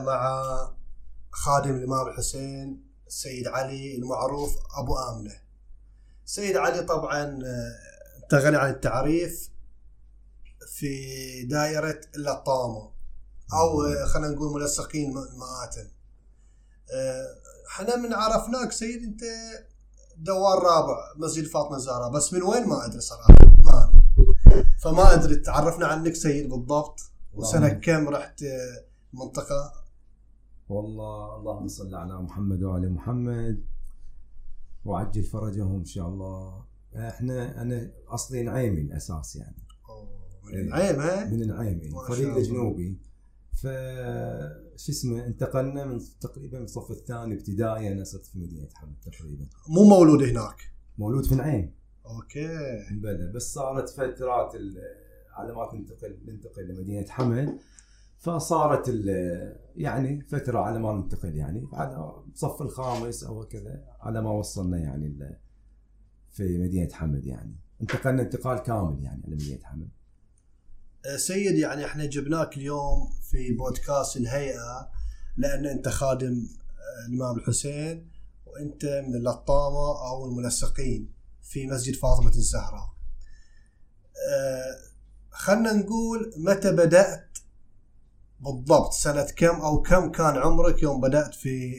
مع خادم الإمام الحسين السيد علي المعروف أبو آمنة. سيد علي طبعا آه، أنت غني عن التعريف في دائرة اللطامة أو آه، خلينا نقول ملصقين المآتم آه، إحنا من عرفناك سيد أنت دوار رابع مسجد فاطمة الزهراء بس من وين؟ ما أدري صراحة. ما فما أدري تعرفنا عنك سيد بالضبط وسنة كم رحت منطقة والله اللهم صل على محمد وعلى محمد وعجل فرجهم إن شاء الله. إحنا أنا أصلي نعيمي الأساس يعني. من النعيم ها؟ من شاء فريق الله. جنوبي ف شو اسمه انتقلنا من تقريبا من الصف الثاني ابتدائي أنا صرت في مدينة حمد تقريبا. مو مولود هناك؟ مولود في نعيم أوكي. بلى بس صارت فترات على ما تنتقل ننتقل لمدينة حمد. فصارت يعني فترة على ما ننتقل يعني على الصف الخامس أو كذا على ما وصلنا يعني في مدينة حمد يعني. انتقلنا انتقال كامل يعني على مدينة حمد. آه، سيد يعني إحنا جبناك اليوم في بودكاست الهيئة لأن أنت خادم آه، الإمام الحسين وأنت من اللطامة أو الملصقين في مسجد فاطمة الزهراء. آه، خلنا نقول متى بدأت بالضبط. سنة كم أو كم كان عمرك يوم بدأت في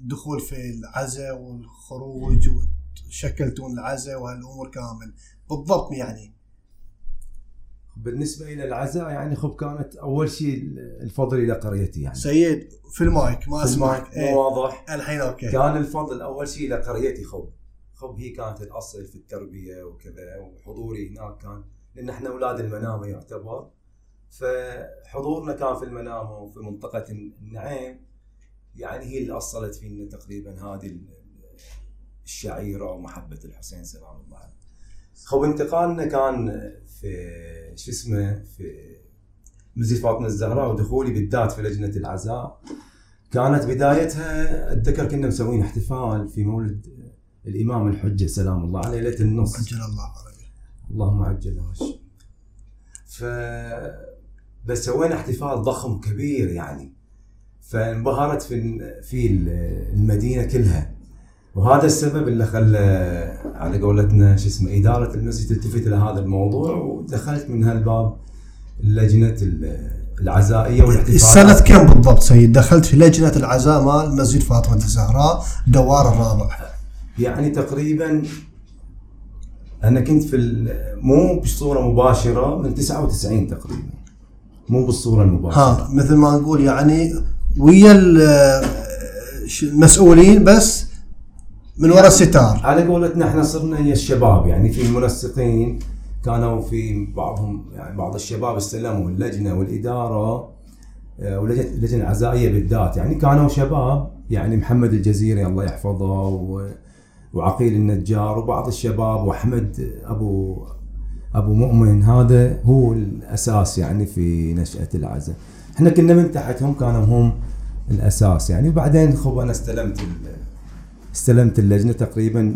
الدخول في العزاء والخروج وشكلتون العزاء وهالأمور كامل؟ بالضبط يعني. بالنسبة إلى العزاء يعني خب كانت أول شيء الفضل إلى قريتي يعني. سيد في المايك ما أسمعك. إيه. واضح. الحين okay. كان الفضل أول شيء لقريتي خب. خب هي كانت الأصل في التربية وكذا وحضوري هناك كان لأن إحنا أولاد المنامه يعتبر. فحضورنا كان في المنامة وفي منطقة النعيم يعني هي اللي أصلت فينا تقريبا هذه ال- الشعيرة ومحبه الحسين سلام الله عليه. خب انتقالنا كان في شو اسمه في مسجد فاطمه الزهراء ودخولي بالذات في لجنة العزاء كانت بدايتها أتذكر كنا مسوين احتفال في مولد الإمام الحجة سلام الله عليه ليلة النص عجل الله فرجه اللهم عجل الشر. ف بس سوينا احتفال ضخم كبير يعني. فانبهرت في في المدينة كلها. وهذا السبب اللي خلى على قولتنا شو اسمه إدارة المسجد تلتفت إلى هذا الموضوع ودخلت من هالباب لجنة العزائية والاحتفالات السنة كم بالضبط سيد؟ دخلت في لجنة العزاء مال مسجد فاطمة الزهراء دوار الرابع. يعني تقريبا أنا كنت في مو بصورة مباشرة من 99 تقريبا. مو بالصورة المباشرة. ها مثل ما نقول يعني ويا المسؤولين بس من وراء الستار. على قولتنا إحنا صرنا هي الشباب يعني في المنسقين كانوا في بعضهم يعني بعض الشباب استلموا اللجنة والإدارة آه، ولجنة اللجنه العزائيه بالذات. يعني كانوا شباب يعني محمد الجزيري الله يحفظه وعقيل النجار وبعض الشباب وأحمد أبو أبو مؤمن هذا هو الأساس يعني في نشأة العزاء. إحنا كنا من تحتهم كانوا هم الأساس يعني. وبعدين خب أنا استلمت استلمت اللجنة تقريبا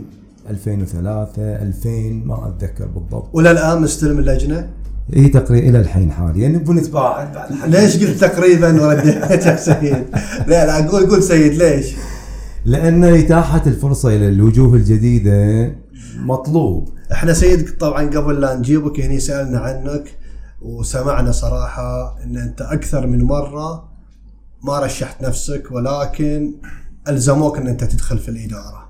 2003 2000 ما أتذكر بالضبط. ولا الان مستلم اللجنة؟ هي تقريبا إلى الحين حاليا. بنتباعد بعد. ليش قلت تقريبا ورديت يا سيد. لا لا قول قول سيد ليش؟ لأن إتاحة الفرصة إلى الوجوه الجديدة مطلوب. إحنا سيد طبعا قبل لا نجيبك هني سألنا عنك وسمعنا صراحة إن أنت أكثر من مرة ما رشحت نفسك ولكن ألزموك إن أنت تدخل في الإدارة.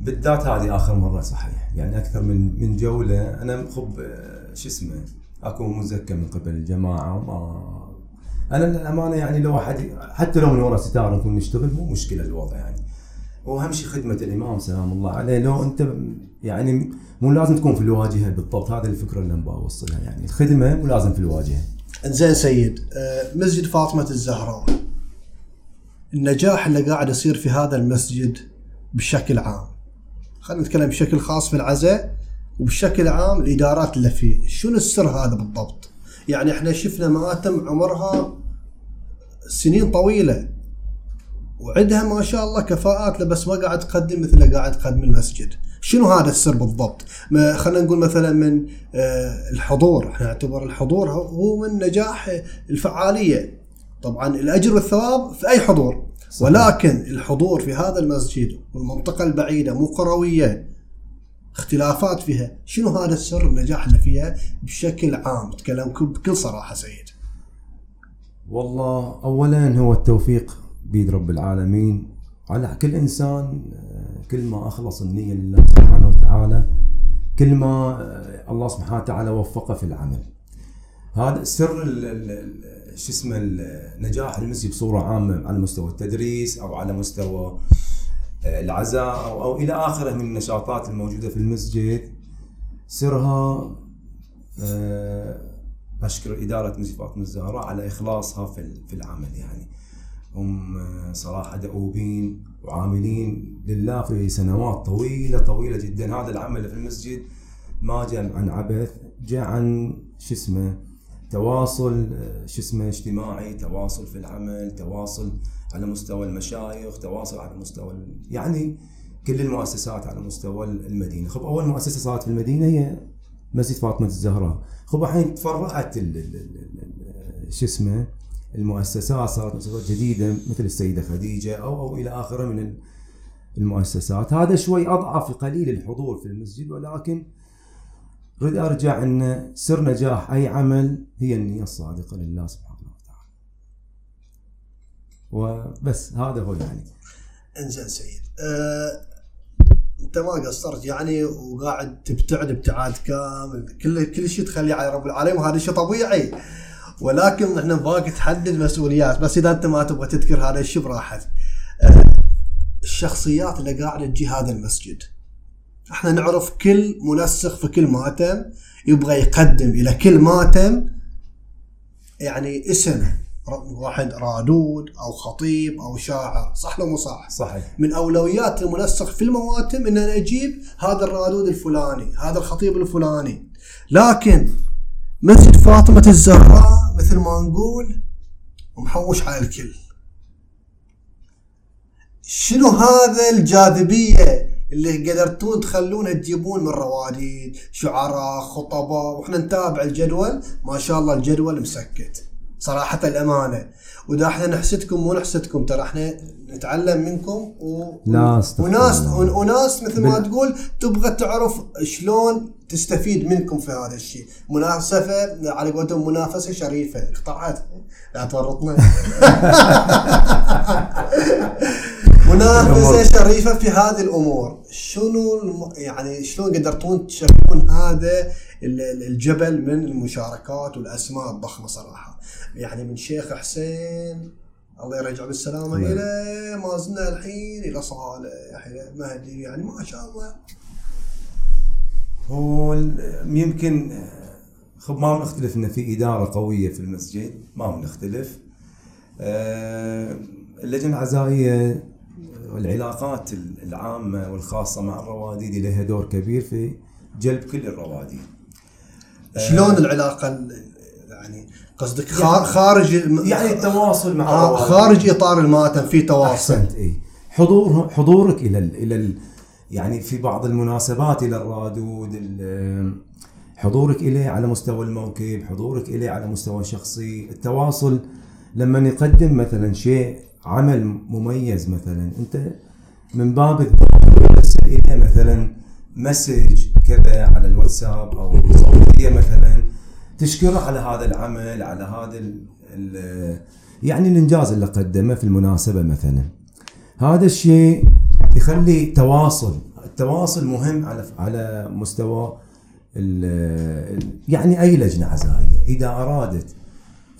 بالذات هذه آخر مرة صحيح. يعني أكثر من من جولة. أنا خب آه، شو اسمه اكون مزكى من قبل الجماعة ما أنا للأمانة يعني لو أحد حتى لو من وراء ستار نكون نشتغل مو مشكلة الوضع يعني. وأهم شيء خدمة الإمام سلام الله عليه. لو أنت يعني مو لازم تكون في الواجهة بالضبط هذه الفكرة اللي نبغى اوصلها يعني الخدمة مو لازم في الواجهة. انزين سيد آه، مسجد فاطمة الزهراء. النجاح اللي قاعد يصير في هذا المسجد بشكل عام. خلينا نتكلم بشكل خاص في العزاء وبشكل عام الإدارات اللي فيه. شنو السر هذا بالضبط؟ يعني إحنا شفنا مآتم عمرها سنين طويلة. وعندها ما شاء الله كفاءات بس ما قاعد تقدم مثل قاعد تقدم المسجد. شنو هذا السر بالضبط؟ خلينا نقول مثلا من آه، الحضور. إحنا نعتبر الحضور هو- من نجاح الفعالية. طبعا الأجر والثواب في أي حضور. صحيح. ولكن الحضور في هذا المسجد والمنطقة البعيدة مو كرويه اختلافات فيها. شنو هذا السر النجاح اللي فيها؟ بشكل عام. تكلم بكل صراحة سيد والله اولا هو التوفيق. بيد رب العالمين على كل إنسان آه، كل ما أخلص النية لله سبحانه وتعالى كل ما آه، الله سبحانه وتعالى وفقه في العمل. هذا سر شو اسمه نجاح المسجد بصورة عامة على مستوى التدريس أو على مستوى آه، العزاء أو, أو إلى آخره من النشاطات الموجودة في المسجد. سرها أشكر إدارة مسجد فاطمة الزهراء على إخلاصها في العمل يعني. هم صراحة دؤوبين وعاملين لله في سنوات طويلة طويلة جدا. هذا العمل في المسجد ما جاء عن عبث جاء عن شو اسمه تواصل شو اسمه اجتماعي تواصل في العمل تواصل على مستوى المشايخ تواصل على مستوى يعني كل المؤسسات على مستوى المدينة. خب أول مؤسسة صارت في المدينة هي مسجد فاطمة الزهراء. خب الحين تفرعت شو اسمه المؤسسات صارت مؤسسات جديدة مثل السيدة خديجة أو أو إلى آخره من ال- المؤسسات. هذا شوي أضعف قليل الحضور في المسجد ولكن أريد أرجع أن سر نجاح أي عمل هي النية الصادقة لله سبحانه وتعالى. وبس هذا هو يعني. إنزين سيد. أه أنت ما قصرت يعني وقاعد تبتعد ابتعاد كامل. كل كل شيء تخليه على رب العالمين وهذا شيء طبيعي. ولكن إحنا نبغاك تحدد مسؤوليات بس إذا أنت ما تبغى تذكر هذا الشيء براحتك أه الشخصيات اللي قاعدة تجي هذا المسجد إحنا نعرف كل منسق في كل ماتم يبغى يقدم إلى كل ماتم يعني اسم واحد رادود أو خطيب أو شاعر صح لو مو صح؟ صحيح من أولويات المنسق في المواتم ان أنا أجيب هذا الرادود الفلاني، هذا الخطيب الفلاني. لكن مسجد فاطمة الزهراء مثل ما نقول محوش على الكل. شنو هذا الجاذبية اللي قدرتون تخلونه تجيبون من رواديد، شعراء، خطباء، وإحنا نتابع الجدول، ما شاء الله الجدول مسكت. صراحة الأمانة. وإذا إحنا نحسدكم مو نحسدكم ترى إحنا نتعلم منكم و... استغفر وناس الله. وناس مثل ما بال- تقول تبغى تعرف شلون تستفيد منكم في هذا الشيء. منافسة على قولتهم منافسة شريفة. اقطعت. لا تورطنا. منافسة شريفة في هذه الأمور. شنو الم... يعني شلون قدرتون تشكلون هذا ال- ال- الجبل من المشاركات والأسماء الضخمة صراحة؟ يعني من شيخ حسين الله يرجع بالسلامة الله. إلى ما زلنا الحين إلى صالح إلى مهدي يعني ما شاء الله. هو يمكن خب ما بنختلف ان في إدارة قوية في المسجد ما بنختلف. آه، اللجنة العزائية والعلاقات العامة والخاصة مع الرواديد لها دور كبير في جلب كل الرواديد شلون العلاقة ال- يعني قصدك خا- خارج الم- يعني التواصل مع آه،. خارج إطار المآتم في تواصل. أحسنت اي حضور حضورك إلى ال إلى ال يعني في بعض المناسبات إلى الرادود ال- حضورك إليه على مستوى الموكب حضورك إليه على مستوى شخصي. التواصل لما نقدم مثلا شيء عمل مميز مثلا. أنت من باب ترسل اليه مثلا مسج كذا على الواتساب أو صوتية مثلا تشكره على هذا العمل على هذا يعني الإنجاز اللي قدمه في المناسبة مثلا. هذا الشيء يخلي تواصل التواصل مهم على على مستوى يعني أي لجنة عزائية. إذا أرادت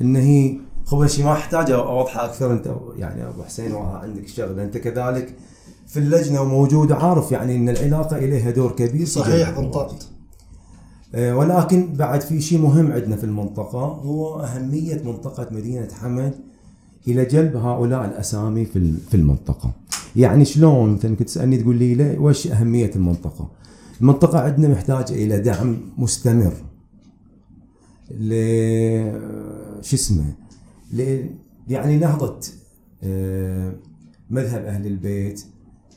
إن هي خب شيء ما احتاج اوضحها أكثر أنت يعني أبو حسين عندك شغله أنت كذلك في اللجنة وموجود عارف يعني إن العلاقة إليها دور كبير صحيح بالضبط آه، ولكن بعد في شيء مهم عندنا في المنطقة هو أهمية منطقة مدينة حمد إلى جلب هؤلاء الأسامي في في المنطقة. يعني شلون مثلا كنت تسألني تقول لي وش أهمية المنطقة؟ المنطقة عندنا محتاجة إلى دعم مستمر. ل شو اسمه؟ ل يعني نهضة آه، مذهب أهل البيت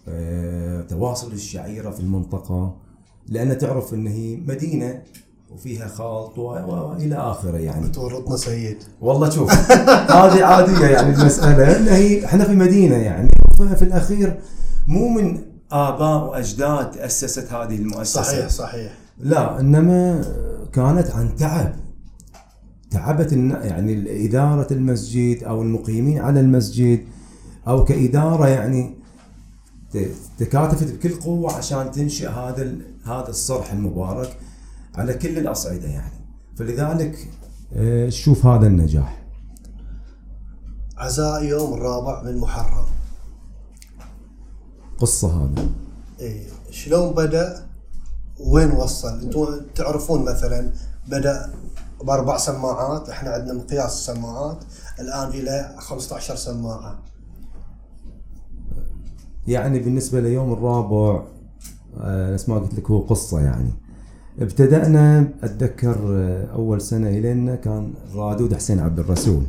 آه، تواصل الشعيرة في المنطقة لأن تعرف أن هي مدينة وفيها خلط وإلى آخره يعني. تورطنا سيد. والله شوف هذه عادية يعني المسألة إن هي إحنا في مدينة يعني. ففي الأخير مو من آباء وأجداد اسست هذه المؤسسة. صحيح صحيح. لا إنما كانت عن تعب. تعبت يعني إدارة المسجد أو المقيمين على المسجد أو كإدارة يعني تكاتفت بكل قوة عشان تنشئ هذا هذا الصرح المبارك على كل الأصعدة يعني. فلذلك آه، شوف هذا النجاح. عزاء يوم الرابع من محرم. قصة هذا إيه شلون بدأ؟ وين وصل؟ أنتم تعرفون مثلا بدأ بأربع سماعات إحنا عندنا مقياس السماعات الآن إلى 15 سماعة. يعني بالنسبة ليوم الرابع آه، نفس ما قلت لك هو قصة يعني. ابتدأنا أتذكر آه، أول سنة إلينا كان رادود حسين عبد الرسول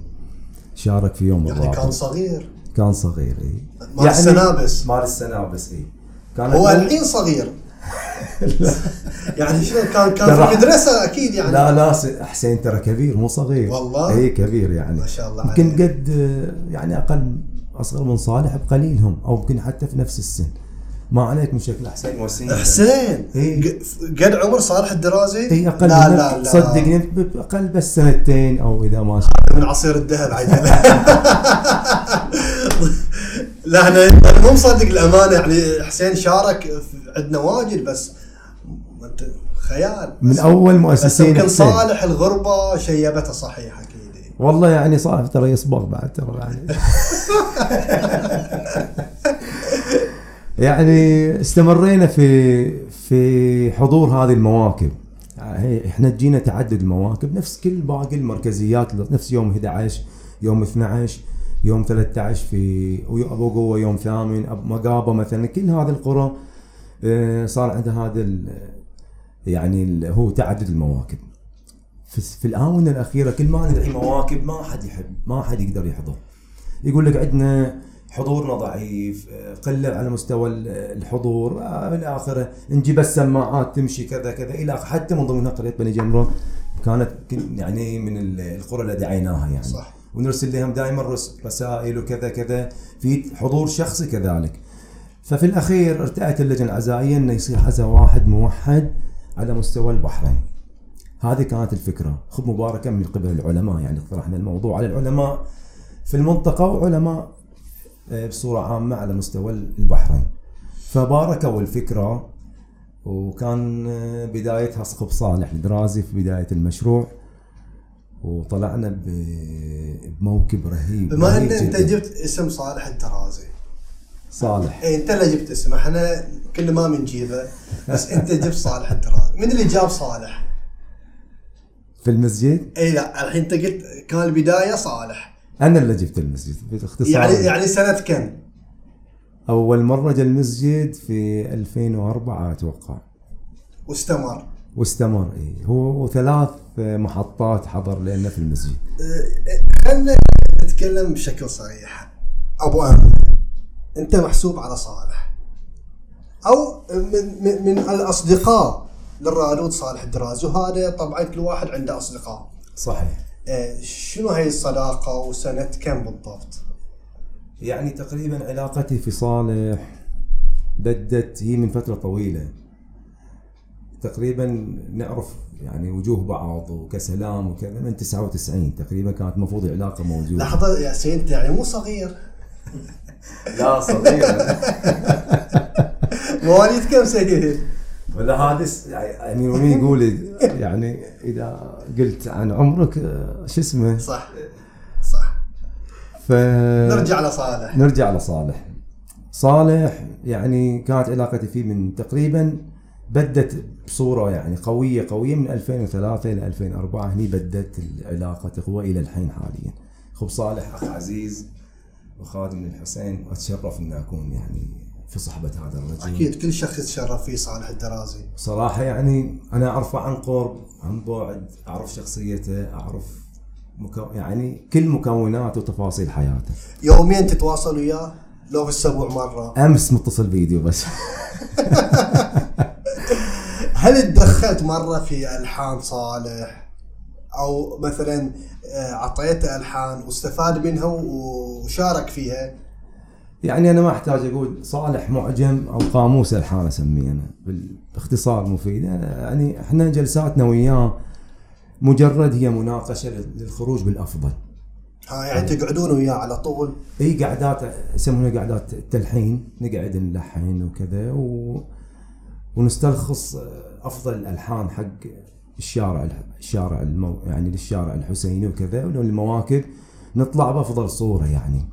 شارك في يوم يعني الرابع. كان صغير. كان صغير إي. مال السنابس. مال السنابس إي. كان هو الحين صغير. يعني شنو كان كان في المدرسة أكيد يعني. لا لا حسين ترى كبير مو صغير. والله؟ اي كبير يعني. ما شاء الله يمكن. قد يعني أقل أصغر من صالح بقليلهم أو يمكن حتى في نفس السن. ما عليك من شكل حسين. وسيم حسين؟ إيه. قد عمر صالح الدرازي؟ اي أقل لا من- لا لا. صدقني ب- أقل بس سنتين أو إذا ما شاء من عصير الذهب عيدل لا أنا أنا مو مصدق الأمانة يعني حسين شارك عندنا واجد بس أنت خيال. من أول بس مؤسسين يمكن صالح الغربة شيبته صحيح أكيد. والله يعني صالح ترى يصبغ بعد ترى يعني. يعني استمرينا في في حضور هذه المواكب. يعني إحنا جينا تعدد المواكب نفس كل باقي المركزيات نفس يوم 11 يوم 12 يوم 13 في ابو قوة يوم ثامن أب- مقابة مثلا كل هذه القرى آه، صار عندها هذا يعني هو تعدد المواكب في, في الآونة الأخيرة كل ما ندعي مواكب ما حد يحب ما حد يقدر يحضر يقول لك عندنا حضورنا ضعيف آه، قلة على مستوى ال- الحضور آه، إلى آخره نجيب السماعات تمشي كذا كذا إلى. حتى من ضمنها قرية بني جمرة كانت يعني من ال- القرى اللي دعيناها يعني صح. ونرسل لهم دائما رس- رسائل وكذا كذا في حضور شخصي كذلك. ففي الأخير ارتأت اللجنة العزائية إنه يصير عزاء واحد موحد على مستوى البحرين. هذه كانت الفكرة. خذ مباركة من قبل العلماء يعني اقترحنا الموضوع على العلماء في المنطقة وعلماء آه، بصورة عامة على مستوى البحرين. فباركوا الفكرة وكان آه، بدايتها سقف صالح الدرازي في بداية المشروع. وطلعنا بموكب رهيب بما ان إنت. جبت اسم صالح الدرازي صالح. اي أنت اللي جبت اسمه إحنا كل ما بنجيبه بس أنت جبت صالح الدرازي من اللي جاب صالح؟ في المسجد؟ اي لا الحين أنت قلت كان البداية صالح. أنا اللي جبت المسجد باختصار. يعني يعني سنة كم؟ أول مرة جا المسجد في 2004 أتوقع. واستمر. واستمر. اي هو ثلاث محطات حضر لنا في المسجد. أه، خلينا نتكلم بشكل صريح. أبو امن أنت محسوب على صالح. أو من, من, من الأصدقاء للرادود صالح الدرازي وهذا طبعا كل واحد عنده أصدقاء. صحيح. أه، شنو هي الصداقة وسنة كم بالضبط؟ يعني تقريبا علاقتي في صالح بدت هي من فترة طويلة. تقريبا نعرف يعني وجوه بعض وكسلام وكذا من 99 تقريبا كانت المفروض العلاقه موجودة. لحظة يا سيد انت يعني مو صغير. لا صغيره مواليد كم سيد؟ ولا هذا يعني أمير يقول يعني إذا قلت عن عمرك شو اسمه؟ صح صح. ف نرجع لصالح. نرجع لصالح. صالح يعني كانت علاقتي فيه من تقريبا بدت بصورة يعني قوية قوية من 2003 إلى 2004 هني بدت العلاقة تقوى إلى الحين حاليا. خب صالح أخ عزيز وخادم للحسين واتشرف ان أكون يعني في صحبة هذا الرجل. أكيد كل شخص يتشرف فيه صالح الدرازي. صراحة يعني أنا أعرفه عن قرب عن بعد أعرف شخصيته أعرف مكو... يعني كل مكونات وتفاصيل حياته. يوميا تتواصل وياه؟ لو في الأسبوع مره أمس متصل فيديو بس هل تدخلت مرة في ألحان صالح؟ أو مثلا آه، أعطيته ألحان واستفاد منها وشارك فيها؟ يعني أنا ما أحتاج أقول صالح معجم أو قاموس ألحان أسميه أنا. باختصار مفيد. يعني إحنا جلساتنا وياه مجرد هي مناقشة للخروج بالأفضل. ها يعني تقعدون وياه على طول؟ إي قعدات يسمونها قعدات التلحين نقعد نلحن وكذا و... ونستلخص أفضل الألحان حق الشارع الشارع المو... يعني للشارع الحسيني وكذا وللمواكب نطلع بأفضل صورة يعني.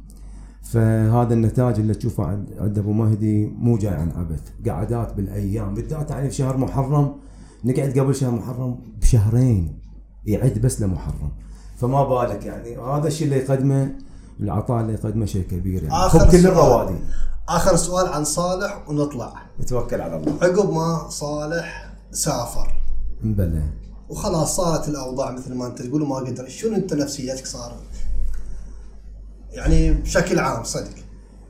فهذا النتاج اللي تشوفه عند أبو مهدي مو جاي عن عبث. قعدات بالأيام بالذات يعني في شهر محرم نقعد قبل شهر محرم بشهرين يعد بس لمحرم. فما بالك يعني هذا الشيء اللي يقدمه العطاء اللي يقدمه شيء كبير يعني. آخر كل الروادي. آخر سؤال عن صالح ونطلع. نتوكل على الله. عقب ما صالح سافر. بلى. وخلاص صارت الأوضاع مثل ما أنت تقول وما قدر. شنو أنت نفسيتك صارت؟ يعني بشكل عام صدق.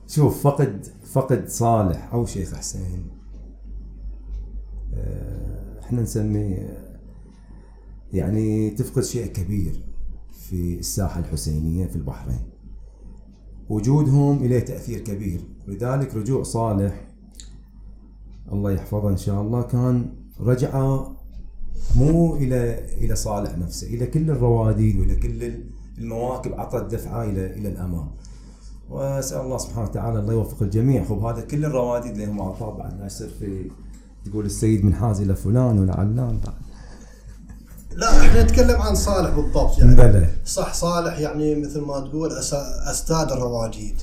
شوف فقد فقد صالح أو شيخ حسين آه، إحنا نسميه يعني تفقد شيء كبير في الساحة الحسينية في البحرين. وجودهم إليه تأثير كبير. لذلك رجوع صالح الله يحفظه إن شاء الله كان رجعة مو إلى إلى صالح نفسه إلى كل الرواديد وإلى كل المواكب عطت دفعة إلى إلى الأمام. وأسأل الله سبحانه وتعالى الله يوفق الجميع. خب هذا كل الرواديد لهم عطاء بعد ما يصير في تقول السيد من حاز إلى فلان ولا علان بعد. لا إحنا نتكلم عن صالح بالضبط يعني. بلى. صح صالح يعني مثل ما تقول أستاذ الرواجيد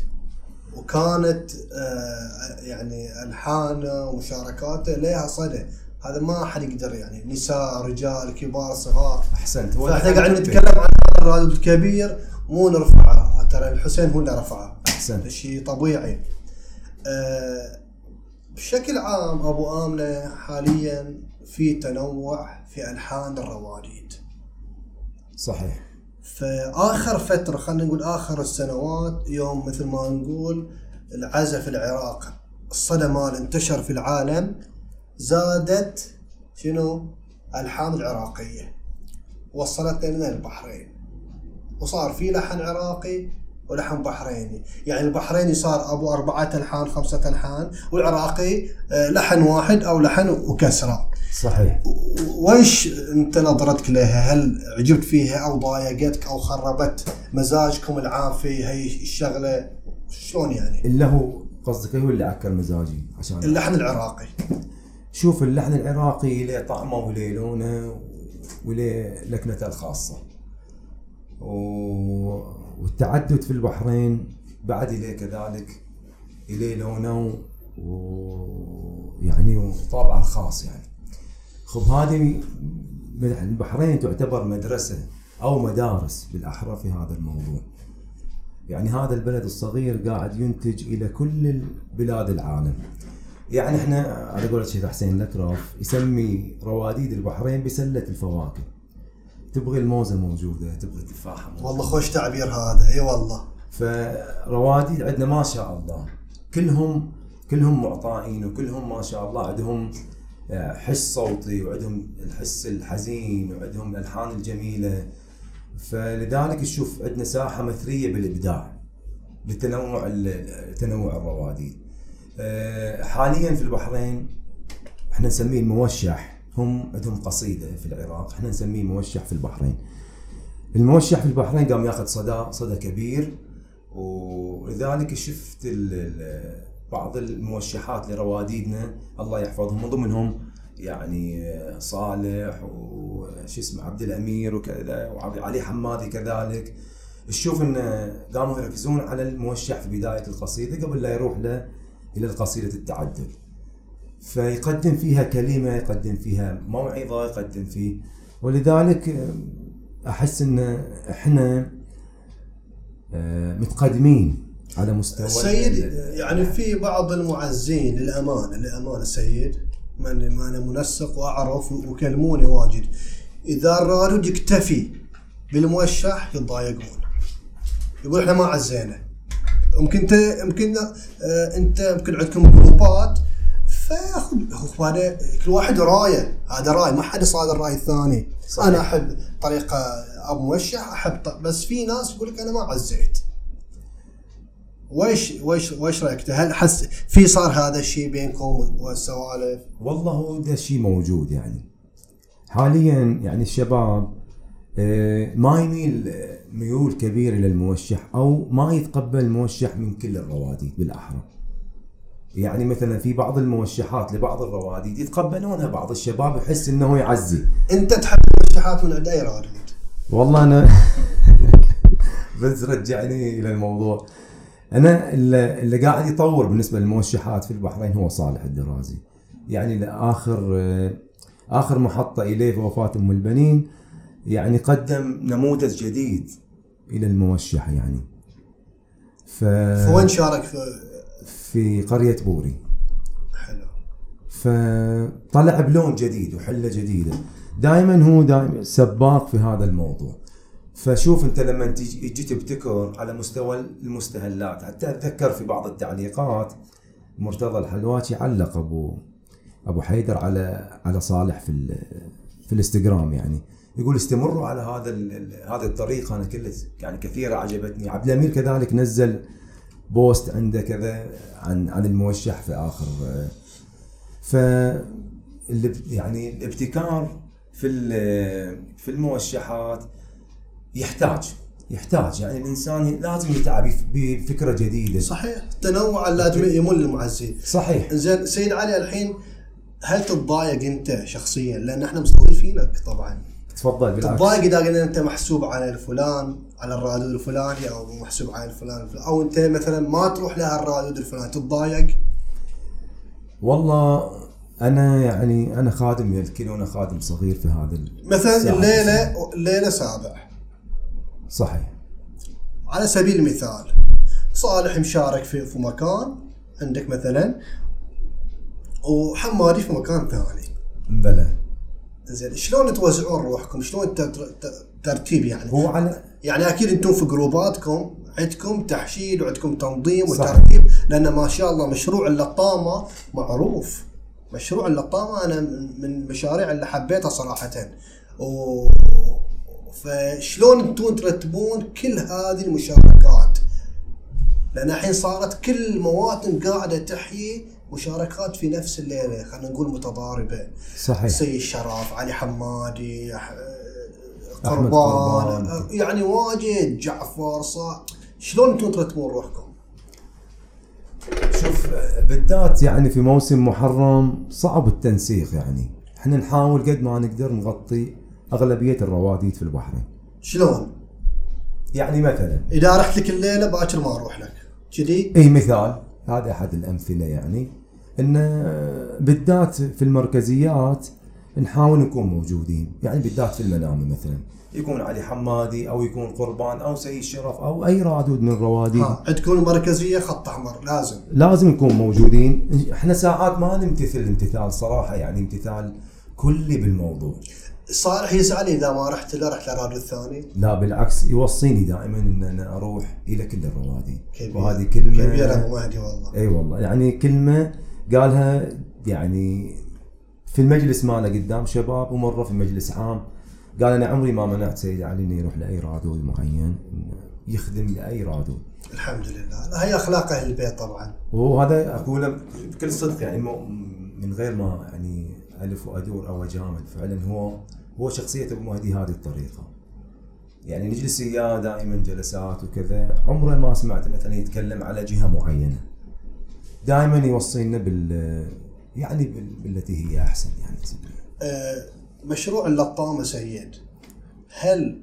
وكانت آه، يعني ألحانه ومشاركاته لها صدى. هذا ما حد يقدر يعني. نساء رجال كبار صغار. أحسنت. فاحنا قاعد نتكلم عن الرجل الكبير مو نرفعه ترى الحسين هو اللي رفعه. أحسنت. شيء طبيعي. أه بشكل عام أبو آمنة حاليا في تنوع في ألحان الرواديد. صحيح. فآخر فترة خلينا نقول آخر السنوات يوم مثل ما نقول العزف في العراق. الصدى مال انتشر في العالم زادت شنو؟ ألحان العراقيه وصلت لنا البحرين. وصار في لحن عراقي ولحن بحريني. يعني البحريني صار أبو أربعة ألحان خمسة ألحان والعراقي آه، لحن واحد أو لحن وكسرة. صحيح. ويش أنت نظرتك لها؟ هل عجبت فيها أو ضايقتك أو خربت مزاجكم العام في هي الشغلة شلون يعني؟ اللي هو قصدك هو اللي عكر مزاجي عشان اللحن العراقي. شوف اللحن العراقي له طعمه وله لونه وله لكنته الخاصة. و... والتعدد في البحرين بعد إليه كذلك إليه لونه ويعني وطابعه الخاص يعني. خب هذه البحرين تعتبر مدرسة أو مدارس بالأحرى في هذا الموضوع. يعني هذا البلد الصغير قاعد ينتج إلى كل بلاد العالم. يعني إحنا على قولة الشيخ حسين الأكرف يسمي رواديد البحرين بسلة الفواكه. تبغي الموزة موجودة تبغي التفاحة موجودة. والله خوش تعبير هذا. إي والله. فرواديد عندنا ما شاء الله. كلهم كلهم معطائين وكلهم ما شاء الله. عندهم حس صوتي وعندهم الحس الحزين وعندهم الألحان الجميلة. فلذلك تشوف عندنا ساحة مثرية بالإبداع لتنوع تنوع الرواديد آه، حاليا في البحرين إحنا نسميه الموشح. هم عندهم قصيدة في العراق إحنا نسميه موشح في البحرين. الموشح في البحرين قام ياخذ صدى صدى كبير ولذلك شفت بعض الموشحات لرواديدنا الله يحفظهم من ضمنهم يعني صالح وش اسمه عبد الأمير وكذا وعلي حمادي كذلك. تشوف انه قاموا يركزون على الموشح في بداية القصيدة قبل لا يروح له إلى القصيده التعدد. فيقدم فيها كلمة يقدم فيها موعظة يقدم فيه. ولذلك أحس إن إحنا آه، متقدمين. على مستوى السيد يعني في بعض المعزين للأمانة للأمانة سيد من ما أنا منسق وأعرف وكلموني واجد. إذا الرادود يكتفي بالموشح يتضايقون. يقول إحنا ما عزينا. يمكن انت يمكن آه، أنت يمكن عندكم جروبات فياخذ هو كل واحد رأيه. هذا رأي ما حد صادر الرأي الثاني. صحيح. أنا أحب طريقة ابو موشح أحب. بس في ناس يقول لك أنا ما عزيت. ويش ويش ويش رأيك؟ هل حس في صار هذا الشيء بينكم والسوالف؟ والله هو ده شيء موجود يعني. حاليا يعني الشباب آه، ما يميل آه، ميول كبيرة للموشح أو ما يتقبل الموشح من كل الرواديد بالأحرى. يعني مثلا في بعض الموشحات لبعض الرواديد يتقبلونها بعض الشباب يحس إنه يعزي. أنت تحب الموشحات من عند أي راديد والله أنا بس رجعني إلى الموضوع. أنا اللي, قاعد يطور بالنسبة للموشحات في البحرين هو صالح الدرازي. يعني لآخر آخر محطة إليه في وفاة أم البنين يعني قدم نموذج جديد إلى الموشح يعني. ف فوين شارك في في قرية بوري. حلو. فطلع بلون جديد وحلة جديدة. دائما هو دائما سباق في هذا الموضوع. فشوف انت لما تجي تبتكر على مستوى المستهلات. حتى أتذكر في بعض التعليقات مرتضى الحلواتي علق ابو أبو حيدر على على صالح في في الإنستغرام يعني. يقول استمروا على هذا ال- ال- هذه الطريقة. أنا كل يعني كثيرة عجبتني. عبد الأمير كذلك نزل بوست عنده كذا عن عن الموشح في آخر ف يعني الابتكار في في الموشحات يحتاج يحتاج. يعني الإنسان لازم يتعب بف- بفكرة جديدة. صحيح. التنوع لازم يمل المعزي. صحيح. زين سيد علي الحين هل تتضايق أنت شخصيا؟ لأن إحنا مستضيفينك طبعا. تفضل بالعكس. تتضايق إذا قلنا أنت محسوب على الفلان على الرادود الفلاني أو محسوب على الفلان أو أنت مثلا ما تروح لها الرادود الفلاني. تتضايق؟ والله أنا يعني أنا خادم يلكن وأنا خادم صغير في هذا مثلا. الليلة الليلة سابع. صحيح على سبيل المثال صالح مشارك في في مكان عندك مثلا وحمادي في مكان ثاني بلى زين شلون توزعون روحكم؟ شلون تر- ت- ترتيب يعني؟ هو على يعني أكيد أنتم في جروباتكم عندكم تحشيد وعندكم تنظيم. وترتيب لأن ما شاء الله مشروع اللطامه معروف مشروع اللطامه أنا من- من المشاريع اللي حبيتها صراحة و فشلون أنتم ترتبون كل هذه المشاركات لأن الحين صارت كل المواطن قاعدة تحيي مشاركات في نفس الليلة خلينا نقول متضاربة صحيح سيد شرف علي حمادي قربان. يعني واجد جعفر صا شلون أنتم ترتبون روحكم؟ شوف بالذات يعني في موسم محرم صعب التنسيق يعني إحنا نحاول قد ما نقدر نغطي أغلبية الرواديد في البحرين. شلون؟ يعني مثلا إذا رحت لك الليلة باكر ما أروح لك. كذي؟ اي مثال. هذا أحد الأمثلة يعني. إن بالذات في المركزيات نحاول نكون موجودين. يعني بالذات في المنامه مثلا. يكون علي حمادي أو يكون قربان أو سيد شرف أو أي رادود من الرواديد. ها عندكم المركزيه خط أحمر لازم. لازم نكون موجودين. إحنا ساعات ما نمتثل امتثال صراحة يعني امتثال كلي بالموضوع. صالح يزعل إذا ما رحت له رحت للراديو الثاني؟ لا بالعكس يوصيني دائما ان أنا أروح إلى كل الروادي. وهذه كلمة كبير أبو مهدي والله. إي والله. يعني كلمة قالها يعني في المجلس ماله قدام شباب ومرة في مجلس عام. قال أنا عمري ما منعت سيد علي انه يروح لأي رادود معين يخدم لأي رادود الحمد لله. هي أخلاق أهل البيت طبعا. وهذا أقوله بكل صدق يعني من غير ما يعني الف وادور أو اجامل فعلا هو هو شخصية أبو مهدي هذه الطريقة. يعني نجلس وياه دائما جلسات وكذا. عمره ما سمعت مثلا يتكلم على جهة معينة. دائما يوصينا بال يعني بال- بالتي هي أحسن يعني. آه، مشروع اللطامة سيد. هل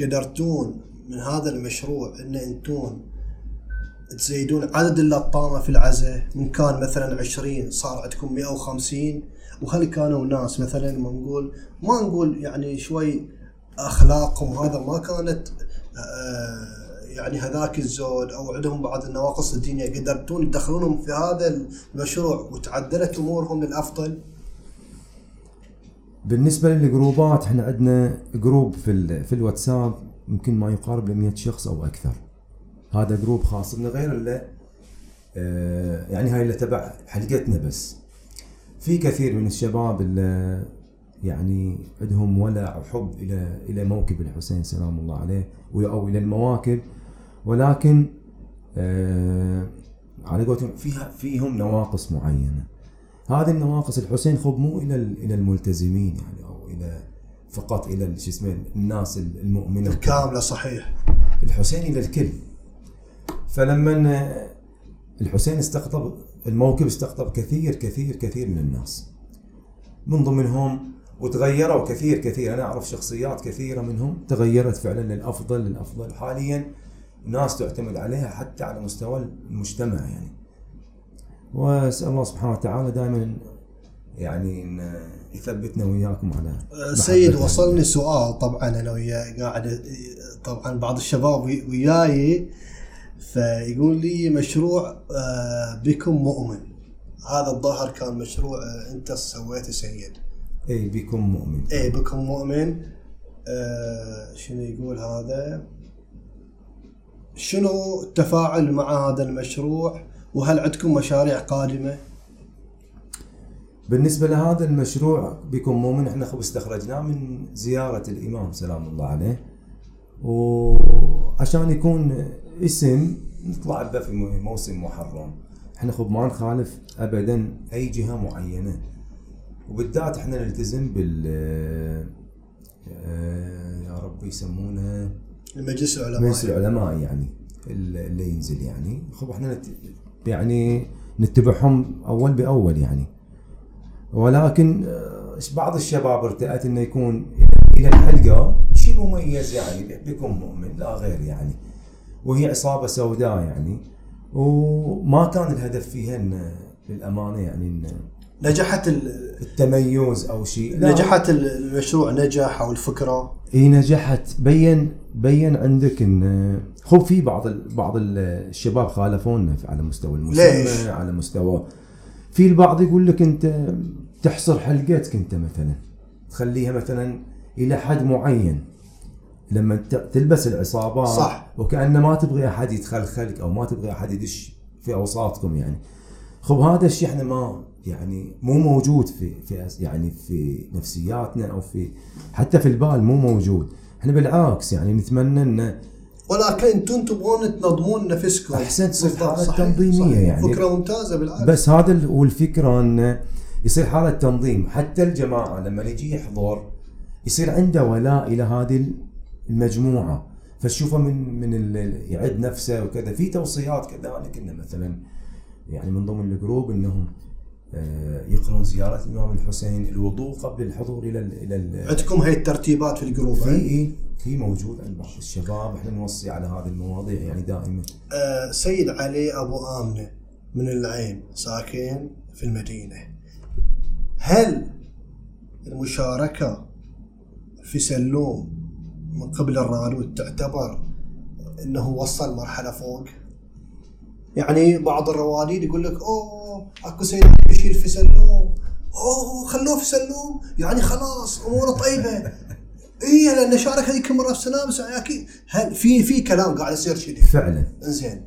قدرتون من هذا المشروع إن أنتم تزيدون عدد اللطامه في العزة من كان مثلا 20 صار عندكم 150 وهل كانوا ناس مثلا ما نقول ما نقول يعني شوي أخلاقهم هذا ما كانت آه، يعني هذاك الزود أو عندهم بعض النواقص الدينية. قدرتون تدخلونهم في هذا المشروع وتعدلت أمورهم للأفضل؟ بالنسبة للجروبات إحنا عندنا group في ال- في الواتساب يمكن ما يقارب ل 100 شخص أو أكثر. هذا group خاص. لنا غير اللي آه، يعني هاي اللي تبع حلقتنا بس. في كثير من الشباب اللي يعني عندهم ولع وحب إلى إلى موكب الحسين سلام الله عليه أو إلى المواكب. ولكن آه على قولتهم فيها فيهم نواقص معينة. هذه النواقص الحسين خب مو إلى إلى الملتزمين يعني أو إلى فقط إلى شو اسمه الناس المؤمنة. الكاملة صحيح. الحسين إلى الكل. فلما الحسين استقطب الموكب استقطب كثير كثير كثير من الناس. من ضمنهم وتغيروا كثير كثير. أنا أعرف شخصيات كثيرة منهم. تغيرت فعلا للأفضل للأفضل. حاليا ناس تعتمد عليها حتى على مستوى المجتمع يعني. وأسأل الله سبحانه وتعالى دائما يعني يثبتنا وياكم على سيد وصلني سؤال طبعا أنا وياه قاعد طبعا بعض الشباب وياي فيقول لي مشروع آه، بكم مؤمن. هذا الظاهر كان مشروع آه، انت سويته سيد. اي بكم مؤمن. اي بكم مؤمن. آه شنو يقول هذا؟ شنو التفاعل مع هذا المشروع؟ وهل عندكم مشاريع قادمة؟ بالنسبة لهذا المشروع بكم مؤمن إحنا استخرجناه من زيارة الإمام سلام الله عليه. وعشان يكون اسم نطلع به في موسم محرم. إحنا خب ما نخالف ابدا أي جهة معينة. وبالذات إحنا نلتزم بال آه، يا رب يسمونها المجلس العلماء. مجلس العلماء يعني اللي ينزل يعني. خب إحنا نت... يعني نتبعهم أول بأول يعني. ولكن آه، بعض الشباب ارتأت إنه يكون إلى الحلقة شيء مميز يعني بيكون مؤمن لا غير يعني. وهي عصابه سوداء يعني. وما كان الهدف فيها ان للأمانة يعني إن نجحت التميز أو شيء. نجحت المشروع نجح أو الفكرة؟ إي نجحت. بين بين عندك إن خب في بعض بعض الشباب خالفونا على مستوى المسمى على مستوى في البعض يقول لك أنت تحصر حلقتك أنت مثلا تخليها مثلا إلى حد معين. لما تلبس العصابات صح. وكأنه ما تبغي أحد يتخلخلك أو ما تبغي أحد يدش في أوساطكم يعني. خب هذا الشيء إحنا ما يعني مو موجود في في يعني في نفسياتنا أو في حتى في البال مو موجود. إحنا بالعكس يعني نتمنى انه ولكن أنتم تبغون تنظمون نفسكم. احسنت تصير حالة تنظيمية. يعني. فكرة ممتازة بالعكس. بس هذا هو الفكرة انه يصير حالة تنظيم. حتى الجماعة لما يجي يحضر يصير عنده ولاء إلى هذه المجموعة. فتشوفه من من يعد نفسه وكذا. في توصيات كذلك انه مثلا يعني من ضمن ال group إنهم آه، يقرون زيارة الامام الحسين الوضوء قبل الحضور إلى إلى عندكم هي الترتيبات في ال group في اي في موجود عند بعض الشباب. إحنا نوصي على هذه المواضيع يعني دائما. آه سيد علي أبو آمنة من العين ساكن في المدينة. هل المشاركة في سلوم من قبل الرانوت تعتبر إنه وصل مرحلة فوق. يعني بعض الرواديد يقول لك أوه أكو سيد يشيل في سلوم. أوه خلوه في سلوم. يعني خلاص أموره طيبة. اي لأن شارك هذيك مره في سنه بس أكيد هل في في كلام قاعد يصير كذي فعلا. زين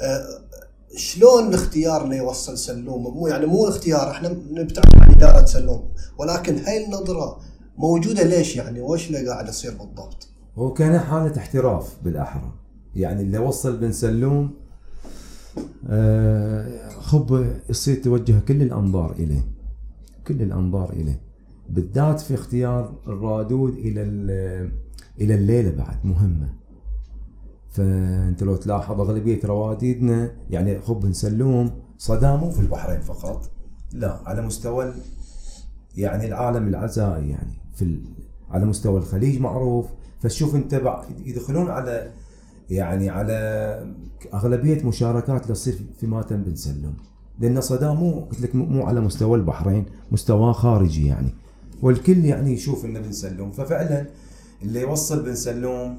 أه شلون الاختيار انه يوصل سلوم؟ مو يعني مو الاختيار إحنا نبتعد عن إدارة سلوم. ولكن هاي النظرة موجودة ليش يعني؟ وش اللي قاعد يصير بالضبط؟ هو كان حالة احتراف بالأحرى. يعني اللي وصل بن سلوم آه خب يصير توجه كل الأنظار إليه. كل الأنظار إليه. بالذات في اختيار الرادود إلى إلى الليلة بعد مهمة. فأنت لو تلاحظ أغلبية رواديدنا يعني خب بن سلوم صدامه في البحرين فقط. لا على مستوى يعني العالم العزائي يعني. في على مستوى الخليج معروف. فتشوف انت يدخلون على يعني على أغلبية مشاركات اللي تصير في ماتم بن سلم. لأن صدام مو قلت لك مو على مستوى البحرين مستوى خارجي يعني. والكل يعني يشوف إنه بن سلوم ففعلا اللي يوصل بن سلوم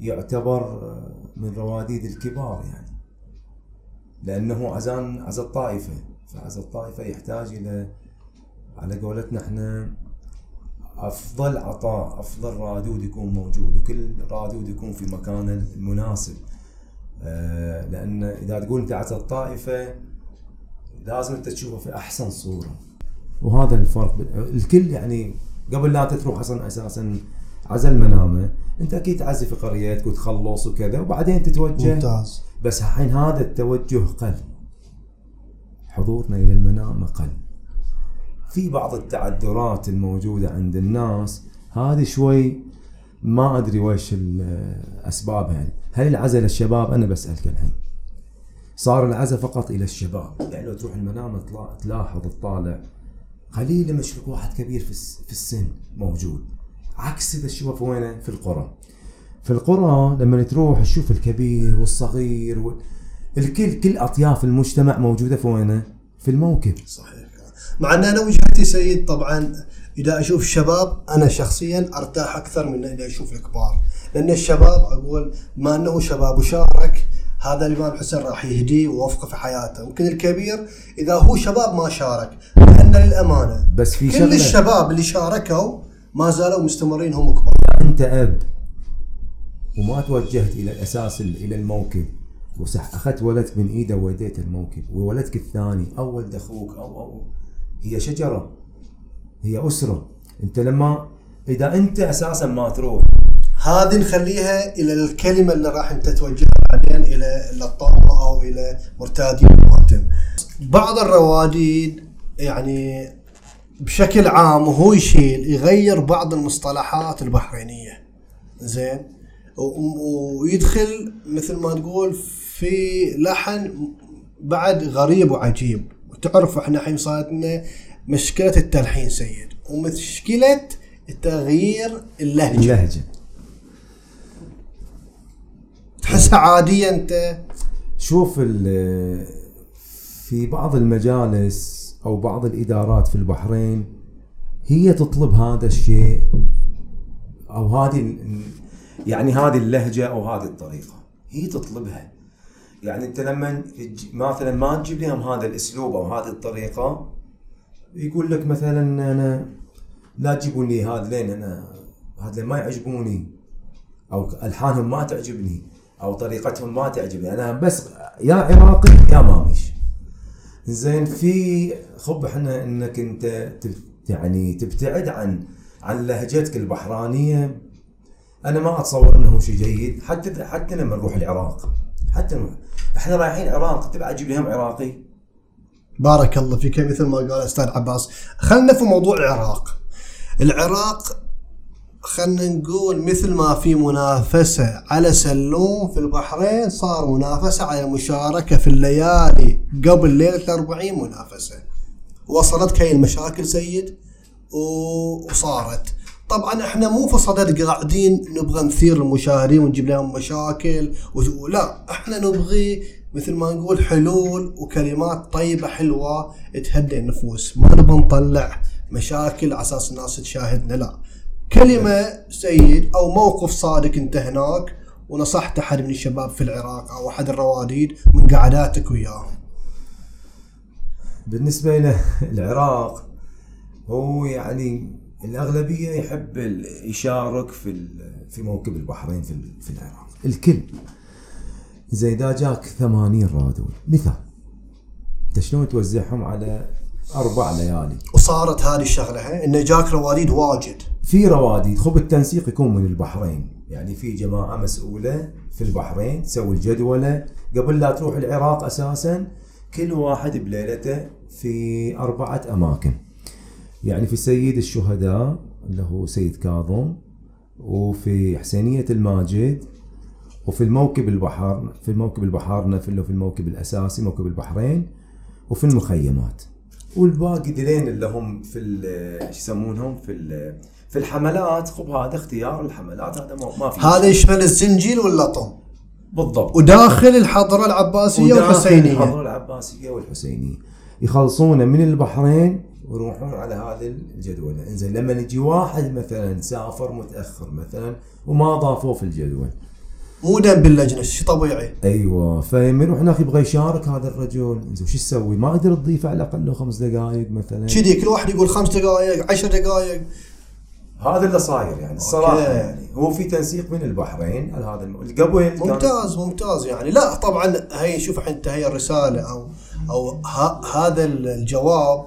يعتبر من رواديد الكبار يعني. لأنه عزان عزا الطائفة. فعزا الطائفة يحتاج إلى على قولتنا إحنا أفضل عطاء أفضل رادود يكون موجود وكل رادود يكون في مكانه المناسب. آه، لأن إذا تقول انت عزل الطائفة لازم أنت تشوفه في أحسن صورة. وهذا الفرق. الكل يعني قبل لا تروح أصلا أساسا عزل منامه أنت أكيد تعزي في قريتك وتخلص وكذا وبعدين تتوجه. ممتاز. بس الحين هذا التوجه قل. حضورنا إلى المنام قل. في بعض التعذرات الموجودة عند الناس هذه شوي ما أدري وش اسبابها يعني. هل العزل الشباب؟ أنا بسألك الحين. صار العزل فقط إلى الشباب. يعني لو تروح المنام تلا- تلاحظ تطالع قليل لما تشوف واحد كبير في الس- في السن موجود. عكس إذا تشوفه في وينه؟ في القرى. في القرى لما تروح تشوف الكبير والصغير وال... الكل كل أطياف المجتمع موجودة في وينه؟ في الموكب. صحيح. مع أن أنا وجهتي سيد طبعا إذا أشوف الشباب أنا شخصيا أرتاح أكثر من إذا أشوف الكبار. لأن الشباب أقول ما أنه شباب وشارك هذا الامام الحسين راح يهديه ويوفقه في حياته. ممكن الكبير إذا هو شباب ما شارك لأن للأمانة بس في كل الشباب اللي شاركوا ما زالوا مستمرين هم كبار. أنت أب وما توجهت إلى الأساس ال- إلى الموكب وصح أخذت ولدك من إيده ووديت الموكب وولدك الثاني أو ولد أخوك أو أو هي شجرة هي أسرة أنت لما إذا أنت أساسا ما تروح هذه نخليها إلى الكلمة اللي راح أنت توجهها بعدين إلى الطامه أو إلى مرتادي الماتم. بعض الرواديد يعني بشكل عام وهو يشيل يغير بعض المصطلحات البحرينية. زين؟ ويدخل مثل ما تقول في لحن بعد غريب وعجيب وتعرف إحنا الحين صارت لنا مشكلة التلحين سيد ومشكلة تغيير اللهجة. اللهجة. تحسها عاديه أنت. شوف في بعض المجالس أو بعض الإدارات في البحرين هي تطلب هذا الشيء أو هذه يعني هذه اللهجة أو هذه الطريقة. هي تطلبها. يعني انت لما مثلا ما تجيب لهم هذا الأسلوب أو هذه الطريقة يقول لك مثلا أنا لا تجيبون لي هذا لين أنا هذا ما يعجبوني أو ألحانهم ما تعجبني أو طريقتهم ما تعجبني أنا بس يا عراقي يا مامش. زين في خب إحنا إنك أنت يعني تبتعد عن عن لهجتك البحرانية. أنا ما أتصور إنه شيء جيد حتى حتى لما نروح العراق حتى نروح إحنا رايحين العراق تبع تجيب لهم عراقي؟ بارك الله فيك. مثل ما قال أستاذ عباس خلنا في موضوع العراق. العراق خلنا نقول مثل ما في منافسة على سلوم في البحرين صار منافسة على المشاركة في الليالي قبل ليلة الأربعين منافسة. وصلت هاي المشاكل سيد وصارت. طبعا إحنا مو في صدد قاعدين نبغى نثير المشاهدين ونجيب لهم مشاكل لا إحنا نبغي مثل ما نقول حلول وكلمات طيبة حلوة تهدئ النفوس. ما نبغى نطلع مشاكل على أساس الناس تشاهدنا لا. كلمة سيد أو موقف صادق أنت هناك ونصحت احد من الشباب في العراق أو أحد الرواديد من قعداتك وياهم بالنسبة له العراق هو يعني الأغلبية يحب يشارك في في موكب البحرين في في العراق. الكل. زي إذا جاك 80 رادول مثال. أنت شلون توزعهم على أربع ليالي؟ وصارت هذه الشغلة إنه جاك رواديد واجد. في رواديد. خب التنسيق يكون من البحرين. يعني في جماعة مسؤولة في البحرين تسوي الجدولة. قبل لا تروح العراق أساسا كل واحد بليلته في أربعة أماكن. يعني في سيد الشهداء اللي هو سيد كاظم وفي حسينية الماجد وفي الموكب البحر في الموكب البحارنا في اللي في الموكب الأساسي موكب البحرين وفي المخيمات. والباقي دلين اللي هم في ال- شو يسمونهم؟ في ال- في الحملات. خب هذا اختيار الحملات هذا ما ما في. هذا يشمل الزنجيل واللطم بالضبط. وداخل الحضره العباسية وداخل والحسينية. الحضارة العباسية والحسينية. يخلصونه من البحرين ويروحون على هذه الجدولة إنزين لما يجي واحد مثلا سافر متأخر مثلا وما ضافوه في الجدول. مو دم باللجنة شيء طبيعي. أيوه فلما يروح هناك يبغى يشارك هذا الرجل. إنزين وش تسوي؟ ما أقدر تضيف على الأقل له خمس دقائق مثلا. كذي كل واحد يقول خمس دقائق عشر دقائق هذا اللي صاير يعني الصراحة. يعني هو في تنسيق من البحرين على هذا. قبل ممتاز ممتاز يعني. لا طبعا هي شوف أنت هي الرسالة أو أو هذا الجواب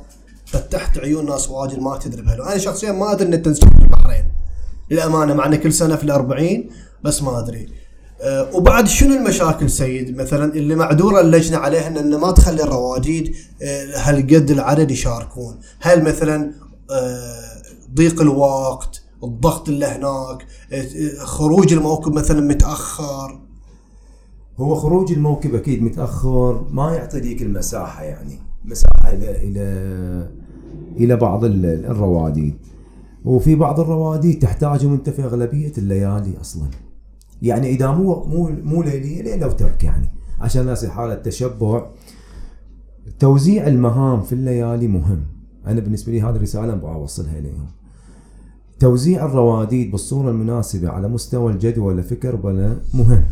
فتحت عيون ناس واجد ما تدري بهالو. أنا شخصيا ما أدري إن التنسيق البحرين. للأمانة مع إن كل سنة في الأربعين بس ما أدري. أه وبعد شنو المشاكل سيد؟ مثلا اللي معذورة اللجنة عليها ان ما تخلي الرواديد أه هالقد العدد يشاركون. هل مثلا أه ضيق الوقت الضغط اللي هناك أه خروج الموكب مثلا متأخر؟ هو خروج الموكب أكيد متأخر ما يعطي ذيك المساحة يعني. مساحة إلى إلى إلى بعض ال- الرواديد. وفي بعض الرواديد تحتاجهم انت في اغلبيه الليالي أصلا. يعني إذا مو مو مو ليلية ليلة وترك يعني عشان الناس حالة تشبع توزيع المهام في الليالي مهم. أنا بالنسبة لي هذه الرسالة أبغى أوصلها اليهم توزيع الرواديد بالصورة المناسبة على مستوى الجدول لفكر بلا مهم.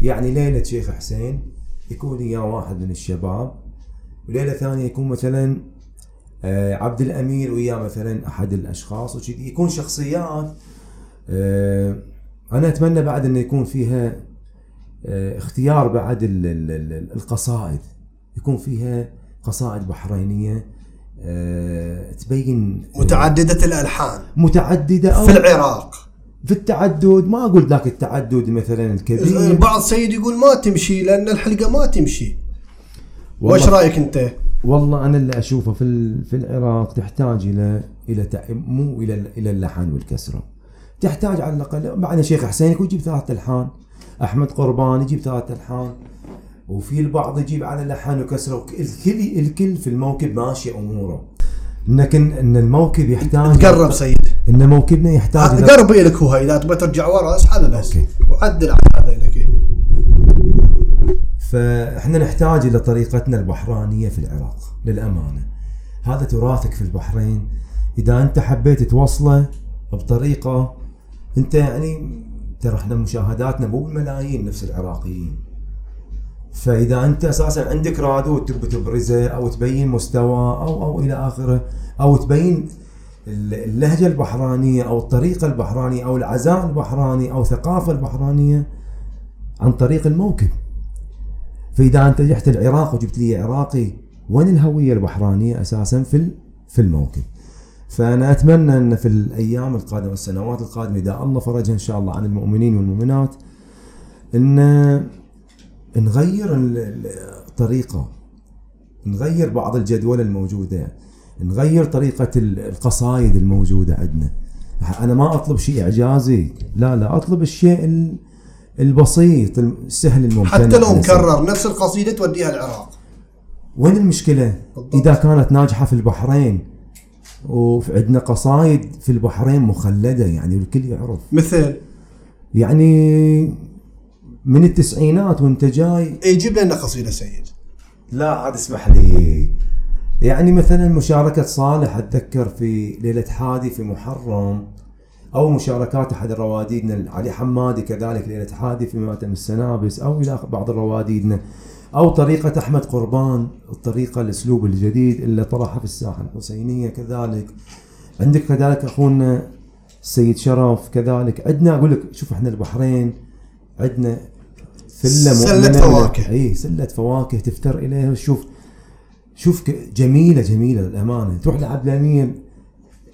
يعني ليلة شيخ حسين يكون وياه واحد من الشباب وليلة ثانية يكون مثلا عبد الأمير وياه مثلا أحد الأشخاص وكذي. يكون شخصيات آه، أنا أتمنى بعد إنه يكون فيها آه، اختيار بعد ال- ال- ال- القصائد. يكون فيها قصائد بحرينية آه، تبين متعددة الألحان. متعددة أو في العراق. في التعدد ما أقول ذاك التعدد مثلا الكبير. البعض سيد يقول ما تمشي لأن الحلقة ما تمشي. وش رأيك أنت؟ والله أنا اللي أشوفه في في العراق تحتاج إلى إلى مو إلى إلى اللحن والكسرة. تحتاج على الأقل بعد شيخ حسين يكون يجيب ثلاث ألحان أحمد قربان يجيب ثلاث ألحان وفي البعض يجيب على لحن وكسرة وك- الكل الكل في الموكب ماشي أموره. لكن إن الموكب يحتاج قرب سيد. إن موكبنا يحتاج إلى- قرب لك هو إذا تبغى ترجع ورا اسحب بس. وعدل على هذا لك فإحنا نحتاج إلى طريقتنا البحرانية في العراق للأمانة. هذا تراثك في البحرين. إذا أنت حبيت توصله بطريقة أنت يعني ترى إحنا مشاهداتنا مو بالملايين نفس العراقيين. فإذا أنت أساسا عندك رادود تبي تبرزه أو تبين مستوى أو أو إلى آخره أو تبين اللهجة البحرانية أو الطريقة البحرانية أو العزاء البحراني أو الثقافه البحرانية عن طريق الموكب. فإذا انت رحت العراق وجبت لي عراقي وين الهوية البحرانية أساسا في في الموكب. فأنا أتمنى أن في الأيام القادمة والسنوات القادمة إذا الله فرجها إن شاء الله عن المؤمنين والمؤمنات أن نغير ال- ال- الطريقة نغير بعض الجدول الموجودة نغير طريقة ال- القصايد الموجودة عندنا. أنا ما أطلب شيء إعجازي لا لا أطلب الشيء ال- البسيط السهل الممتنع حتى لو مكرر نفس القصيدة توديها العراق. وين المشكلة؟ بالضبط. إذا كانت ناجحة في البحرين وعندنا قصايد في البحرين مخلدة يعني الكل يعرف. مثل؟ يعني من التسعينات وانت جاي. يجيب لنا قصيدة سيد. لا عاد اسمح لي. يعني مثلا مشاركة صالح أتذكر في ليلة حادي في محرم. أو مشاركات أحد الرواديدنا علي حمادي كذلك ليلة حادي في ماتم السنابس أو إلى بعض الرواديدنا. أو طريقة أحمد قربان الطريقة الأسلوب الجديد اللي طرحه في الساحة الحسينية كذلك. عندك كذلك أخونا السيد شرف كذلك. عندنا أقول لك شوف إحنا البحرين عندنا سلة من- فواكه. إي سلة فواكه تفتر إليها. شوف شوف جميلة جميلة للأمانة. تروح لعبد الامير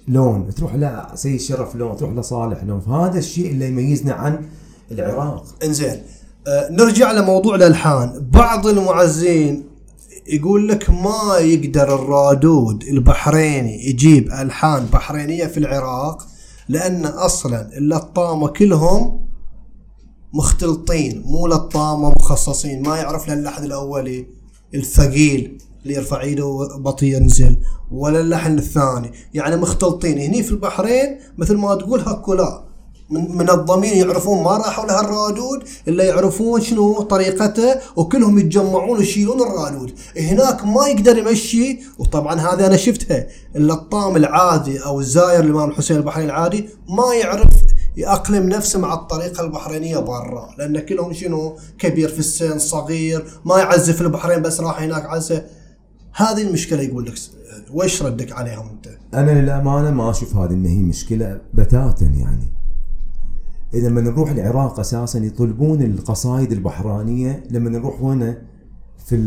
لون تروح لسيد شرف لون تروح لصالح لون. فهذا الشيء اللي يميزنا عن العراق. إنزين. آه نرجع لموضوع الالحان بعض المعزين يقول لك ما يقدر الرادود البحريني يجيب ألحان بحرينية في العراق لأن أصلا اللطامه كلهم مختلطين مو لطامه مخصصين. ما يعرف لا اللحن الأولي الثقيل. اللي يرفع ايده بطيء ينزل. ولا اللحن الثاني. يعني مختلطين. هني في البحرين مثل ما تقول هكولا. من منظمين يعرفون ما راحوا لها الرادود إلا يعرفون شنو طريقته وكلهم يتجمعون ويشيلون الرادود. هناك ما يقدر يمشي وطبعا هذه أنا شفتها. اللطام العادي أو الزاير الإمام الحسين البحريني العادي ما يعرف يأقلم نفسه مع الطريقة البحرينية برا. لأن كلهم شنو؟ كبير في السن صغير ما يعزف البحرين بس راح هناك عزة هذه المشكلة يقول لك وإيش ردك عليهم أنت؟ أنا للأمانة ما أشوف هذه إن هي مشكلة بتاتا يعني إذا لما نروح العراق أساسا يطلبون القصائد البحرانية لما نروح هنا في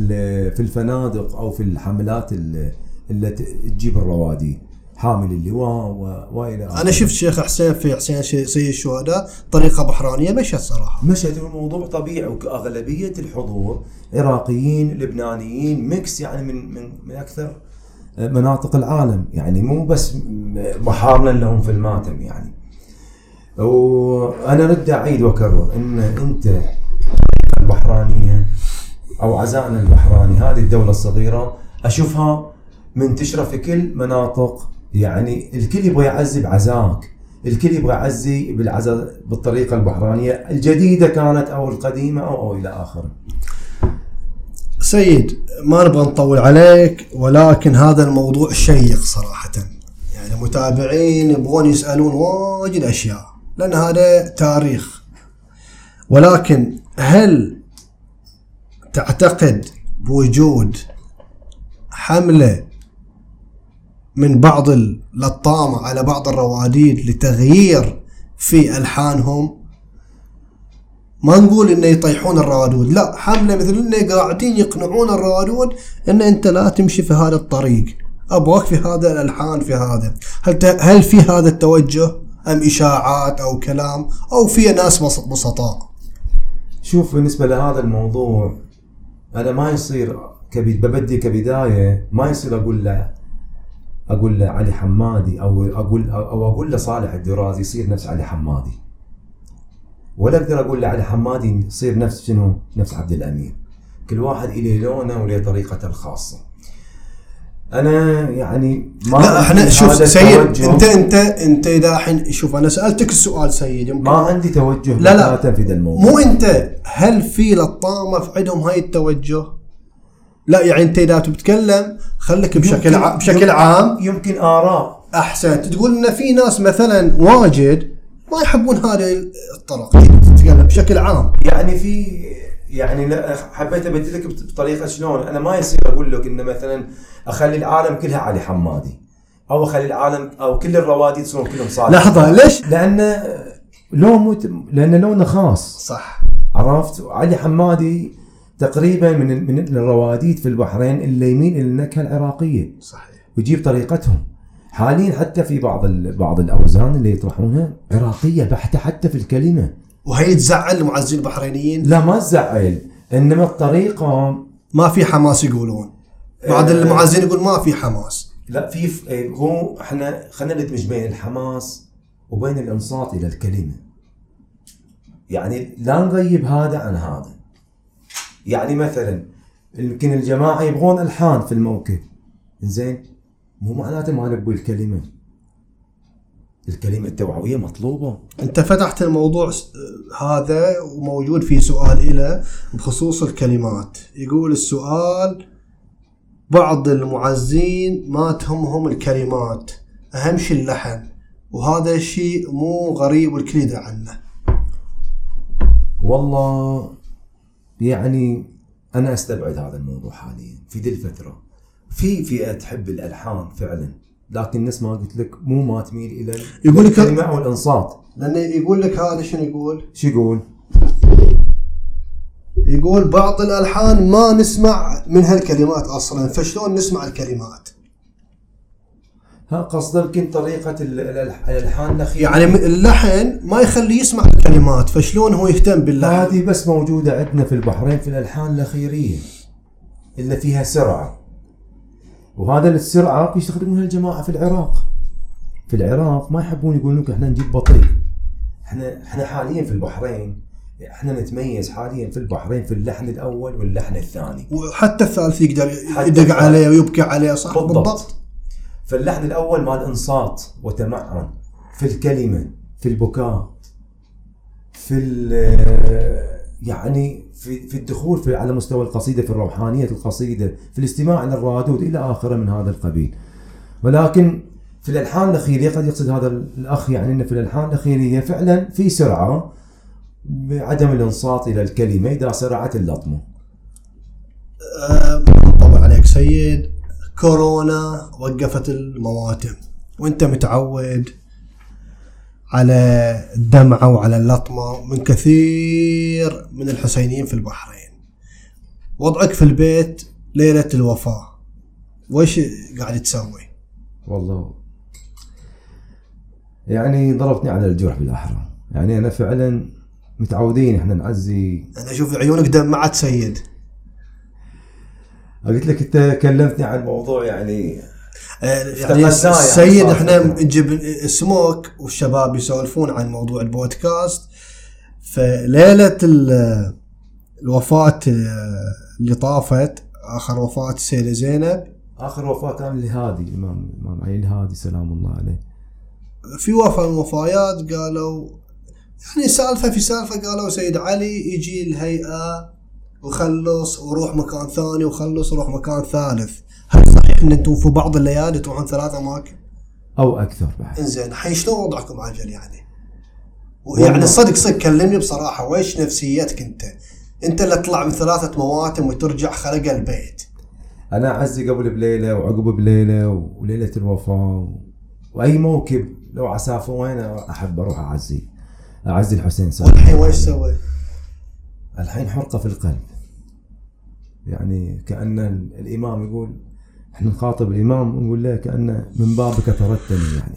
في الفنادق أو في الحملات ال- اللي تجيب الروادي حامل اللواء و- وإلى. أنا شفت شيخ حسين في حسين سيد الشهداء طريقة بحرانية مشت صراحة. مشهد الموضوع طبيعي وأغلبية الحضور عراقيين لبنانيين ميكس يعني من من من أكثر مناطق العالم. يعني مو بس محارنا لهم في الماتم يعني. وأنا ارد أعيد وأكرر إن أنت البحرانيه أو عزائنا البحراني هذه الدولة الصغيرة أشوفها منتشرة في كل مناطق يعني الكل يبغى يعزي بعزاك الكل يبغى يعزي بالعزاء بالطريقة البحرانية الجديدة كانت أو القديمة أو أو إلى آخره. سيد ما نبغى نطول عليك ولكن هذا الموضوع شيق صراحة. يعني المتابعين يبغون يسألون واجد أشياء لأن هذا تاريخ. ولكن هل تعتقد بوجود حملة من بعض اللطامة على بعض الرواديد لتغيير في ألحانهم. ما نقول إنه يطيحون الروادود لا حملة مثل إنه قاعدين يقنعون الروادود إن أنت لا تمشي في هذا الطريق. أبغاك في هذا الألحان في هذا. هل. هل في هذا التوجه؟ أم إشاعات أو كلام؟ أو في ناس بس- بسطاء؟ شوف بالنسبة لهذا الموضوع أنا ما يصير كبداية ما يصير أقول له أقول له علي حمادي أو أقول أو أقول له صالح الدرازي يصير نفس علي حمادي ولا أقدر أقول له علي حمادي يصير نفس شنو؟ نفس عبد الامير كل واحد له لونه وله طريقته الخاصة أنا يعني ما لا إحنا شوف سيد. أنت أنت أنت دحين شوف أنا سألتك السؤال سيد يمكن ما عندي توجه لا، لا. في الموضوع مو أنت هل في لطامة في عندهم هاي التوجه؟ لا يعني انت اذا تتكلم خليك بشكل يمكن- ع... بشكل عام. يمكن آراء. احسنت تقول إن في ناس مثلا واجد ما يحبون هذه الطرق. تتكلم بشكل عام. يعني في يعني لا حبيت ابدي لك بطريقة شلون. أنا ما يصير أقول لك إن مثلا أخلي العالم كلها علي حمادي أو أخلي العالم أو كل الروادي يصيرون كلهم صالح. لحظة ليش؟ لأن لون مت... لأن لونه خاص. صح. عرفت؟ علي حمادي تقريبا من من الرواديد في البحرين اللي يميل إلى النكهة العراقية. صحيح. ويجيب طريقتهم. حاليا حتى في بعض. بعض الأوزان اللي يطرحونها عراقية بحتة حتى في الكلمة. وهي تزعل المعزين البحرينيين؟ لا ما تزعل. إنما الطريقة ما في حماس يقولون. بعض آه. المعزين يقول ما في حماس. لا في إيه، هو إحنا خلينا ندمج بين الحماس وبين الانصات إلى الكلمة. يعني لا نغيب هذا عن هذا. يعني مثلا يمكن الجماعة يبغون ألحان في الموكب زين مو معناته ما نبي الكلمة. الكلمة التوعوية مطلوبة. أنت فتحت الموضوع هذا وموجود في سؤال إلى بخصوص الكلمات. يقول السؤال بعض المعزين ما تهمهم الكلمات. أهم شيء اللحن. وهذا الشيء مو غريب يدري عنه. والله يعني أنا أستبعد هذا الموضوع حاليا في ذي الفترة في فئة تحب الألحان فعلا لكن الناس ما قلت لك مو ما تميل إلى يقول لك- الكلمة أو الأنصات لأنه يقول لك هذا شنو يقول؟ شو يقول؟ يقول بعض الألحان ما نسمع منها الكلمات أصلا فشلون نسمع الكلمات؟ ها قصده يمكن طريقة ال- الألح- الألحان الاخيره يعني اللحن ما يخليه يسمع الكلمات فشلون هو يهتم باللحن؟ هذه بس موجودة عندنا في البحرين في الألحان الاخيريه اللي فيها سرعة. وهذا السرعة يستخدمونها الجماعة في العراق. في العراق ما يحبون يقولون لك إحنا نجيب بطيء. إحنا إحنا حاليا في البحرين إحنا نتميز حاليا في البحرين في اللحن الأول واللحن الثاني. وحتى الثالث يقدر يدق. عليه ويبكي عليه صح؟ بالضبط. بالضبط. فاللحن الأول مال انصات وتمعن في الكلمة في البكاء في ال- يعني في في الدخول في على مستوى القصيدة في الروحانية القصيدة في الاستماع إلى الرادود إلى آخره من هذا القبيل. ولكن في الألحان الاخيريه قد يقصد هذا الأخ يعني إنه في الألحان الاخيريه فعلا في سرعة بعدم الانصات إلى الكلمة إذا سرعت اللطمه. آه، ما نطول عليك سيد. كورونا وقفت المواتم. وانت متعود على الدمعة وعلى اللطمة من كثير من الحسينيين في البحرين. وضعك في البيت ليلة الوفاة وش قاعد تسوي؟ والله. يعني ضربتني على الجرح بالأحرى. يعني أنا فعلا متعودين إحنا نعزي أنا أشوف عيونك دمعت سيد. قلت لك انت كلمتني عن موضوع يعني آه، يعني افتقدناه يعني إحنا. نجيب سموك والشباب يسولفون عن موضوع البودكاست. فليلة ال- الوفاة آه، اللي طافت آخر وفاة السيدة زينب. آخر وفاة كان لهادي الامام الامام علي الهادي سلام الله عليه. في وفاة من الوفايات قالوا يعني سالفة في سالفة قالوا سيد علي يجي الهيئة وخلص وروح مكان ثاني وخلص وروح مكان ثالث هل صحيح إن أنتم في بعض الليالي تروحون ثلاث اماكن؟ أو أكثر بعد إنزين الحين شلون وضعكم عجل يعني؟ يعني صدق صدق كلمني بصراحة ويش نفسيتك أنت؟ أنت اللي تطلع من ثلاثة مواتم وترجع خلق البيت. أنا أعزي قبل بليلة وعقب بليلة وليلة الوفاة وأي موكب لو عسافه وين أحب أروح أعزي أعزي الحسين سلام والحين ويش سوي؟ الحين حرقة في القلب يعني كأن الإمام يقول إحنا نخاطب الإمام ونقول له كانه من بابك طردتني يعني.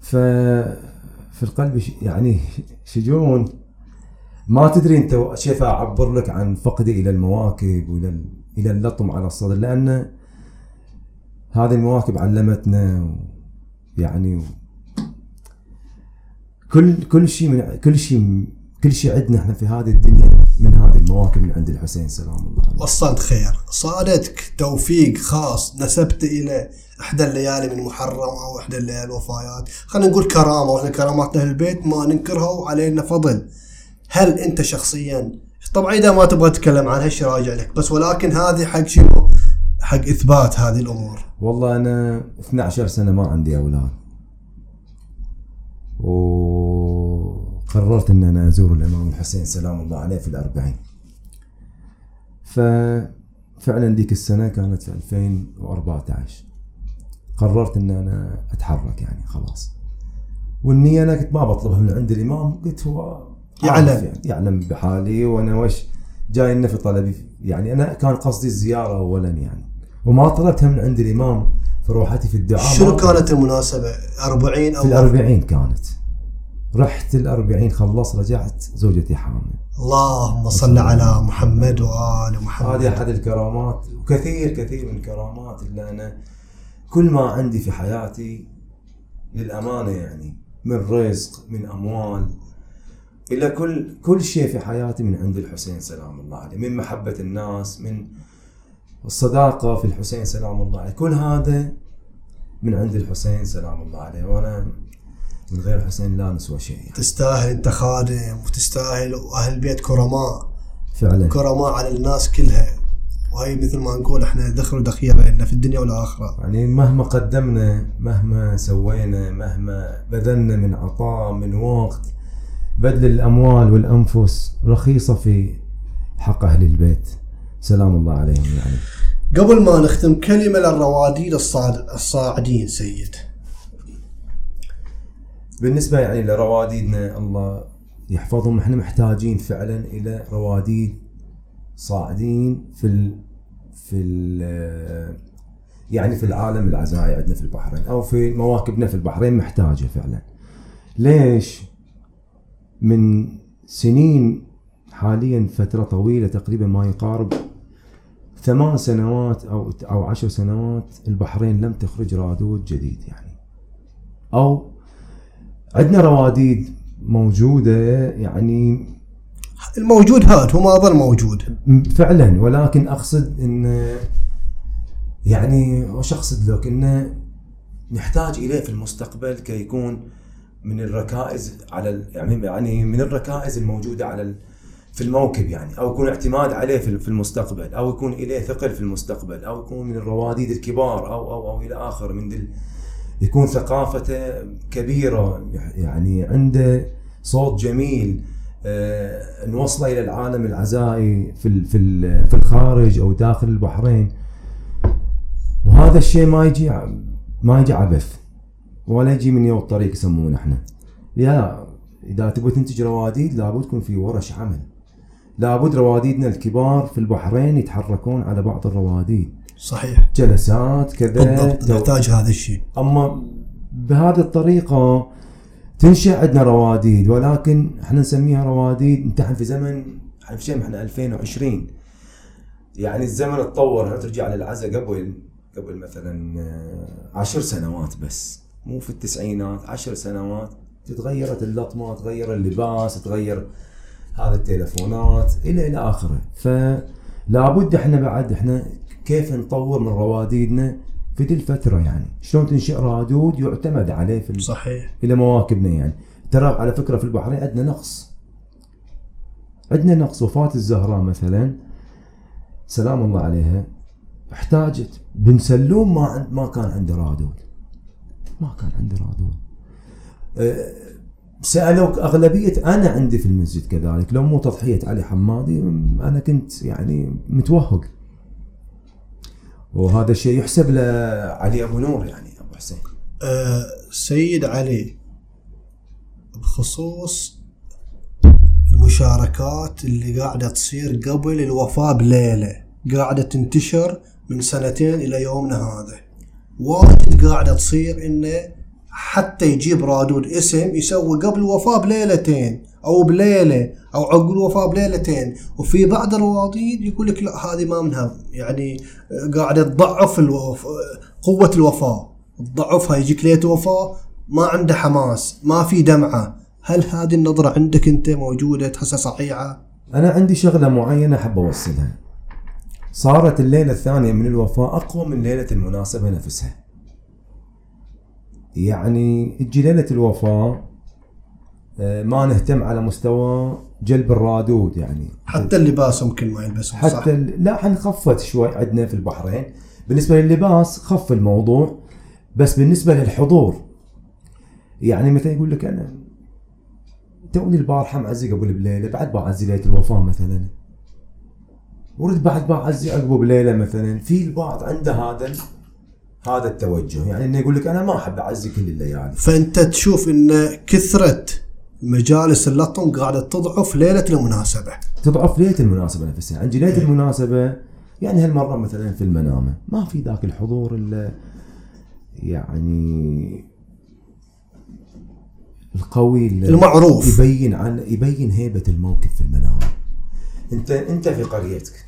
ف في القلب يعني شجون ما تدري أنت كيف أعبر لك عن فقدي إلى المواكب وإلى ال- إلى اللطم على الصدر لأن هذه المواكب علمتنا يعني كل كل شيء من كل شيء كل شيء عندنا إحنا في هذه الدنيا المواكب من عند الحسين سلام الله عليه وصلت خير، صادتك توفيق خاص نسبت إلى إحدى الليالي من محرم أو إحدى الليالي الوفايات، خلينا نقول كرامة وإحنا كرامات أهل البيت ما ننكرها وعلينا فضل. هل أنت شخصيا طبعا إذا ما تبغى تتكلم عنها إيش راجع لك بس ولكن هذه حق شنو؟ حق إثبات هذه الأمور. والله أنا 12 سنة ما عندي أولاد وقررت إن أنا أزور الإمام الحسين سلام الله عليه في الأربعين ففعلا ديك السنة كانت في 2014 قررت إن أنا أتحرك يعني خلاص. والنية أنا كنت ما بطلبها من عند الإمام قلت هو يعلم. يعني يعلم بحالي وأنا وش جاي لنا في طلبي يعني أنا كان قصدي الزيارة اولا يعني. وما طلبتها من عند الإمام في روحتي في الدعاء شنو كانت المناسبة؟ 40 أو في الأربعين كانت. رحت الأربعين خلص رجعت زوجتي حامل. اللهم صل على محمد وآل محمد. هذه أحد الكرامات وكثير كثير من الكرامات اللي أنا كل ما عندي في حياتي للأمانة يعني من رزق من أموال إلى كل كل شيء في حياتي من عند الحسين سلام الله عليه من محبة الناس من الصداقة في الحسين سلام الله عليه كل هذا من عند الحسين سلام الله عليه وأنا من غير الحسين لا نسوى شيء يعني. تستاهل انت خادم وتستاهل واهل البيت كرماء. فعلا. كرماء على الناس كلها. وهي مثل ما نقول إحنا دخل ودخيل لنا في الدنيا والآخرة. يعني مهما قدمنا مهما سوينا مهما بذلنا من عطاء من وقت بذل الأموال والأنفس رخيصة في حق أهل البيت. سلام الله عليهم يعني. قبل ما نختم كلمة للرواديد الصاعد الصاعدين سيد. بالنسبة يعني لرواديدنا الله يحفظهم إحنا محتاجين فعلا إلى رواديد صاعدين في ال في ال يعني في العالم العزائي عندنا في البحرين أو في مواكبنا في البحرين محتاجة فعلا. ليش؟ من سنين حاليا فترة طويلة تقريبا ما يقارب ثمان سنوات أو أو عشر سنوات البحرين لم تخرج رادود جديد يعني. أو عندنا رواديد موجودة يعني الموجود هذا هو ما ظل موجود. فعلا ولكن أقصد إن يعني وش أقصد لك؟ انه نحتاج إليه في المستقبل كي يكون من الركائز على يعني يعني من الركائز الموجودة على في الموكب يعني أو يكون اعتماد عليه في المستقبل أو يكون إليه ثقل في المستقبل أو يكون من الرواديد الكبار أو أو أو إلى آخر من دل يكون ثقافته كبيرة يعني عنده صوت جميل آه، نوصله إلى العالم العزائي في في في الخارج أو داخل البحرين. هذا الشيء ما يجي ما يجي عبث ولا يجي من يوم الطريق يسمونه إحنا. يا إذا تبغى تنتج رواديد لابد يكون في ورش عمل. لابد رواديدنا الكبار في البحرين يتحركون على بعض الرواديد. صحيح. جلسات كذا بالضبط نحتاج هذا الشيء. أما بهذه الطريقة تنشا عندنا رواديد ولكن إحنا نسميها رواديد نحن في زمن إحنا في شيء إحنا 2020 يعني الزمن اتطور ترجع للعزة قبل قبل مثلا آه، عشر سنوات بس. مو في التسعينات عشر سنوات. تغيرت اللطمة تغير اللباس تغير هذا التليفونات إلى إلى آخره. فلابد إحنا بعد إحنا كيف نطور من رواديدنا في دي الفترة يعني؟ شلون تنشئ رادود يعتمد عليه في صحيح. إلى مواكبنا يعني. ترى على فكرة في البحرين عندنا نقص. عندنا نقص. وفاة الزهراء مثلا سلام الله عليها احتاجت بن سلوم ما عند ما كان عنده رادود. ما كان عنده رادود. أه، سالوك أغلبية أنا عندي في المسجد كذلك لو مو تضحية علي حمادي أنا كنت يعني متوهق. وهذا الشيء يحسب لعلي أبو نور يعني أبو حسين. آه سيد علي بخصوص المشاركات اللي قاعدة تصير قبل الوفاة بليلة قاعدة تنتشر من سنتين إلى يومنا هذا. واجد قاعدة تصير إنه حتى يجيب رادود اسم يسوي قبل الوفاة بليلتين. أو بليلة أو عقب الوفاة بليلتين. وفي بعض الرواديد يقول لك لا هذه ما منها يعني قاعدة تضعف الوف... قوة الوفاة. تضعفها يجيك ليلة وفاة ما عنده حماس ما في دمعة. هل هذه النظرة عندك أنت موجودة؟ تحسها صحيحة؟ أنا عندي شغلة معينة أحب أوصلها. صارت الليلة الثانية من الوفاة أقوى من ليلة المناسبة نفسها. يعني تجي ليلة الوفاة ما نهتم على مستوى جلب الرادود يعني. حتى اللباس ممكن ما يلبسون صح؟ حتى ال- لا إحنا خفت شوي عندنا في البحرين. بالنسبة لللباس خف الموضوع بس بالنسبة للحضور يعني مثلا يقول لك أنا توني البارحة معزي قبل بليله بعد بعزي ليلة الوفاة مثلا. ورد بعد بعزي عقبه بليلة مثلا. في البعض عنده هذا هذا التوجه. يعني إنه يقول لك أنا ما أحب أعزي كل الليالي. فأنت تشوف أن كثرة مجالس اللطم قاعدة تضعف ليلة المناسبة. تضعف ليلة المناسبة نفسها. عندي ليلة المناسبة يعني هالمرة مثلا في المنامة. ما في ذاك الحضور الا يعني القوي اللي المعروف. يبين عن يبين هيبة الموقف في المنام انت انت في قريتك.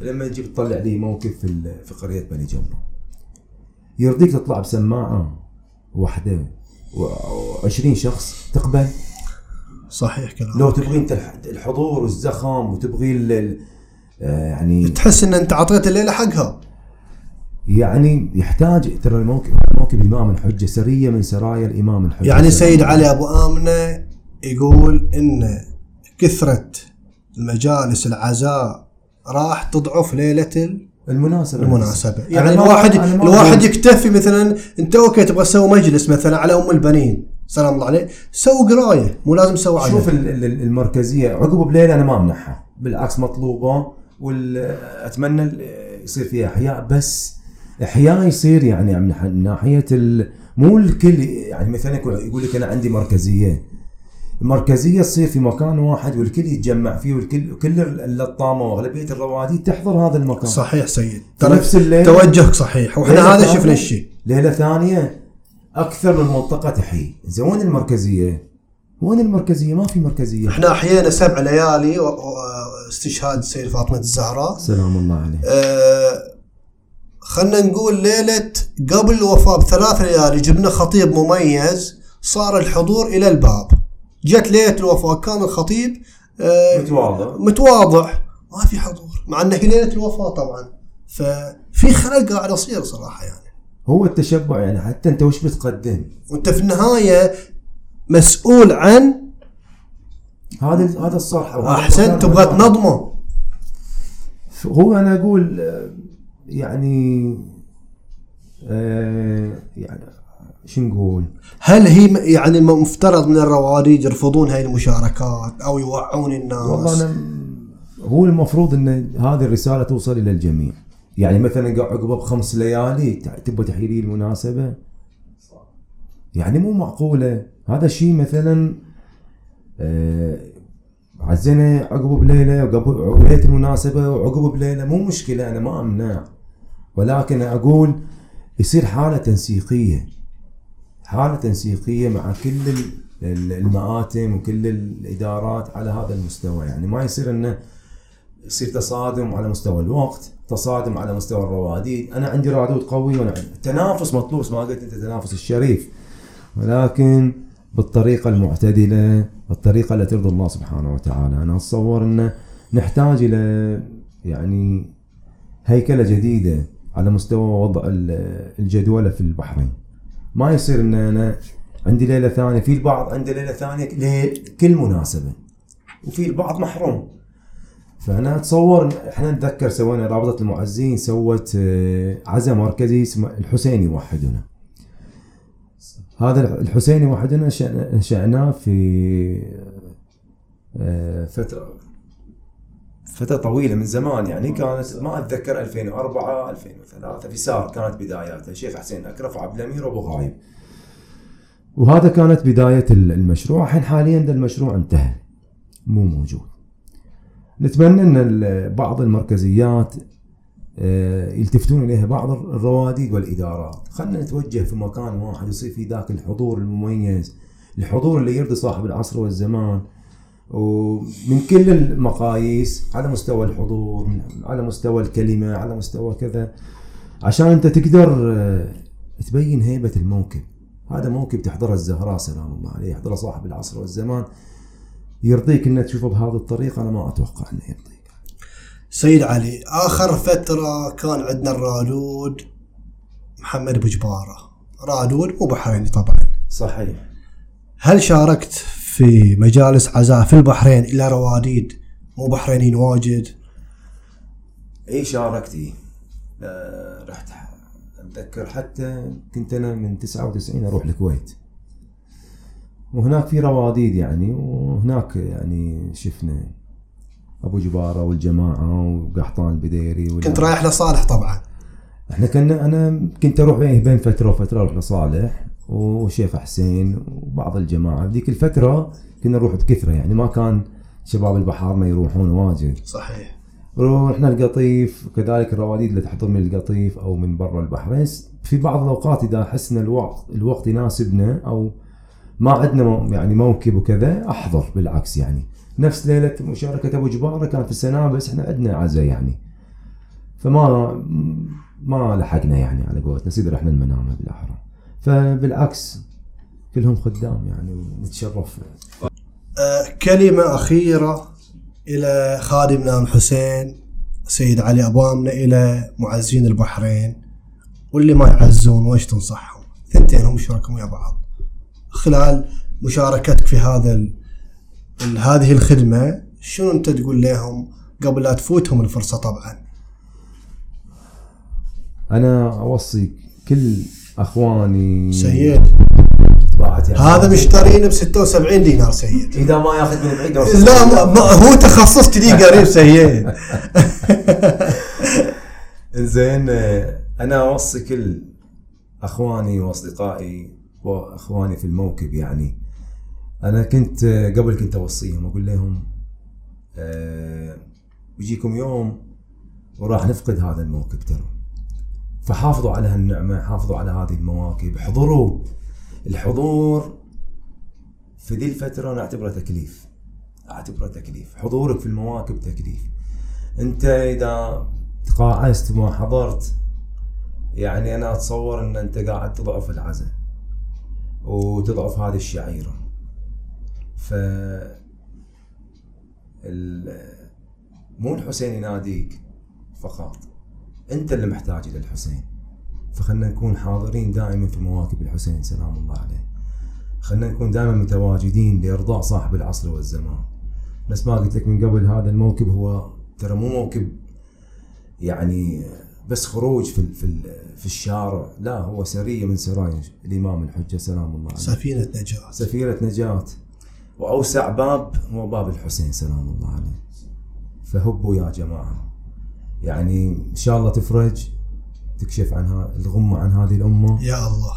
لما تجي تطلع لي موقف في في قرية بني جمرة يرضيك تطلع بسماعة واحدة. و20 شخص تقبل؟ صحيح كلام لو تبغي انت الح- الحضور والزخم وتبغي آه، يعني تحس أن أنت عطيت الليلة حقها. يعني يحتاج ترى الموكب موكب الإمام الحجة سرية من سرايا الإمام الحجة. يعني سيد علي أبو آمنة يقول أن كثرة المجالس العزاء راح تضعف ليلة المناسبة. أنا يعني ما- الواحد الواحد يكتفي مثلا انت okay تبغى تسوي مجلس مثلا على أم البنين. سلام الله عليه سوي قراية مو لازم تسوي شوف ال- ال- المركزية. عقب بليله أنا ما أمنحها. بالعكس مطلوبة. واتمنى يصير فيها إحياء. بس إحياء يصير يعني من ناحية مو الكل يعني مثلا يقول لك أنا عندي مركزية. المركزيه تصير في مكان واحد والكل يتجمع فيه والكل كل اللطامه وأغلبية الرواديد تحضر هذا المكان. صحيح سيد. ترى نفس الليل توجهك صحيح. وإحنا هذا شفنا الشيء. ليلة ثانية أكثر من منطقة تحيي. زين وين المركزية؟ وين المركزية؟ ما في مركزية. إحنا أحيينا سبع ليالي استشهاد السيدة فاطمة الزهراء. سلام الله عليه. آه، خلنا نقول ليلة قبل الوفاة بثلاث ليالي جبنا خطيب مميز صار الحضور إلى الباب. جت ليلة الوفاة كان الخطيب آه، متواضع. متواضع. ما في حضور. مع إنه هي ليلة الوفاة طبعا. ففي خلل قاعد يصير صراحة يعني. هو التشبع يعني حتى أنت وش بتقدم؟ وأنت في النهاية مسؤول عن هذا هذا الصح وهذا أحسن المكان تبغى. تنظمه؟ هو أنا أقول آه، يعني آه يعني شو نقول؟ هل هي يعني مفترض من الرواديد يرفضون هاي المشاركات أو يوعون الناس؟ والله أنا هو المفروض إن هذه الرسالة توصل إلى الجميع. يعني مثلا عقب بخمس ليالي تبغى تحيي لي المناسبه يعني مو معقولة. هذا شيء مثلا آه، عزينا عقب بليلة وقبل وليله المناسبة وعقب بليلة. مو مشكلة أنا ما أمنع. ولكن أقول يصير حالة تنسيقية. حالة تنسيقية مع كل ال- ال- المآتم وكل الإدارات على هذا المستوى. يعني ما يصير إنه يصير تصادم على مستوى الوقت تصادم على مستوى الرواديد أنا عندي رادود قوي وأنا عندي تنافس مطلوب ما قلت أنت تنافس الشريف. ولكن بالطريقة المعتدلة الطريقة اللي ترضي الله سبحانه وتعالى أنا أتصور انه نحتاج إلى يعني هيكلة جديدة على مستوى وضع ال- الجدولة في البحرين. ما يصير إن أنا عندي ليلة ثانية في البعض عنده ليلة ثانية لكل مناسبة وفي البعض محروم. فأنا أتصور إحنا نتذكر سوينا رابطة المعزين سوت آه، عزاء مركزي اسمه الحسيني وحدنا هذا الحسيني وحدنا نشأ- نشأناه في آه، فترة طويلة من زمان يعني كانت ما أتذكر 2004 2003 في سار كانت بداياتها الشيخ حسين أكرف وعبد الأمير وابو غايب. وهذا كانت بداية المشروع. الحين حاليا ده المشروع انتهى. مو موجود. نتمنى إن بعض المركزيات آه، يلتفتون إليها بعض الرواديد والإدارات. خلينا نتوجه في مكان واحد يصير في ذاك الحضور المميز الحضور اللي يرضي صاحب العصر والزمان ومن كل المقاييس على مستوى الحضور على مستوى الكلمة على مستوى كذا عشان أنت تقدر آه، تبين هيبة الموكب. هذا موكب تحضره الزهراء سلام الله عليه يحضره صاحب العصر والزمان. يرضيك إنك تشوفه بهذه الطريقة أنا ما أتوقع إنه يرضيك. سيد علي آخر فترة كان عندنا الرالود محمد بجبارة. رالود مو بحريني طبعا. صحيح. هل شاركت في مجالس عزاء في البحرين إلى رواديد مو بحرينيين واجد. إي شاركتي آه، رحت أتذكر حتى كنت أنا من 99 أروح الكويت. وهناك في رواديد يعني وهناك يعني شفنا أبو جبارة والجماعة وقحطان البديري كنت رايح لصالح طبعا. إحنا كنا أنا كنت أروح بين بين فترة وفترة أروح لصالح. وشيخ حسين وبعض الجماعة. ذيك الفترة كنا نروح بكثرة يعني ما كان شباب البحر ما يروحون واجد. صحيح. رحنا القطيف وكذلك الرواديد اللي تحضر من القطيف أو من برا البحرين في بعض الأوقات إذا احسنا الوقت الوقت يناسبنا أو ما عندنا يعني موكب وكذا أحضر بالعكس يعني. نفس ليلة مشاركة أبو جبارة كانت في السنابس إحنا عندنا عزاء يعني. فما ما لحقنا يعني على قولتنا. سيدي رحنا المنامة بالأحرى. فبالعكس كلهم خدام يعني ونتشرف آه كلمة أخيرة إلى خادمنا ام حسين سيد علي ابو امنه إلى معزين البحرين واللي ما يعزون وش تنصحهم؟ ثنتين هم شركاء ويا بعض. خلال مشاركتك في هذا ال... ال... هذه الخدمة شنو أنت تقول لهم قبل لا تفوتهم الفرصة طبعا؟ أنا اوصي كل أخواني. سيد. يعني هذا مشترين ب 76 دينار سيد. إذا ما ياخذ من بعيد لا ما ما هو تخصص لي قريب سيد. زين أنا أوصي كل أخواني وأصدقائي وأخواني في الموكب يعني. أنا كنت قبل كنت أوصيهم أقول لهم آه، بيجيكم يوم وراح نفقد هذا الموكب ترى. فحافظوا على هالنعمة حافظوا على هذه المواكب. احضروا الحضور في ذي الفترة أنا أعتبره تكليف. أعتبره تكليف. حضورك في المواكب تكليف. أنت إذا تقاعست وما حضرت يعني أنا أتصور إن أنت قاعد تضعف العزاء وتضعف هذه الشعيرة. ف مو الحسين يناديك فقط. أنت اللي محتاج إلى الحسين. فخلنا نكون حاضرين دائما في مواكب الحسين سلام الله عليه. خلنا نكون دائما متواجدين لإرضاء صاحب العصر والزمان. بس ما قلت لك من قبل هذا الموكب هو ترى مو موكب يعني بس خروج في في في الشارع. لا هو سريه من سرايا الإمام الحجة سلام الله عليه. سفينة نجاة. سفينة نجاة. وأوسع باب هو باب الحسين سلام الله عليه. فهبوا يا جماعة. يعني إن شاء الله تفرج تكشف عنها الغمه عن هذه الأمة. يا الله.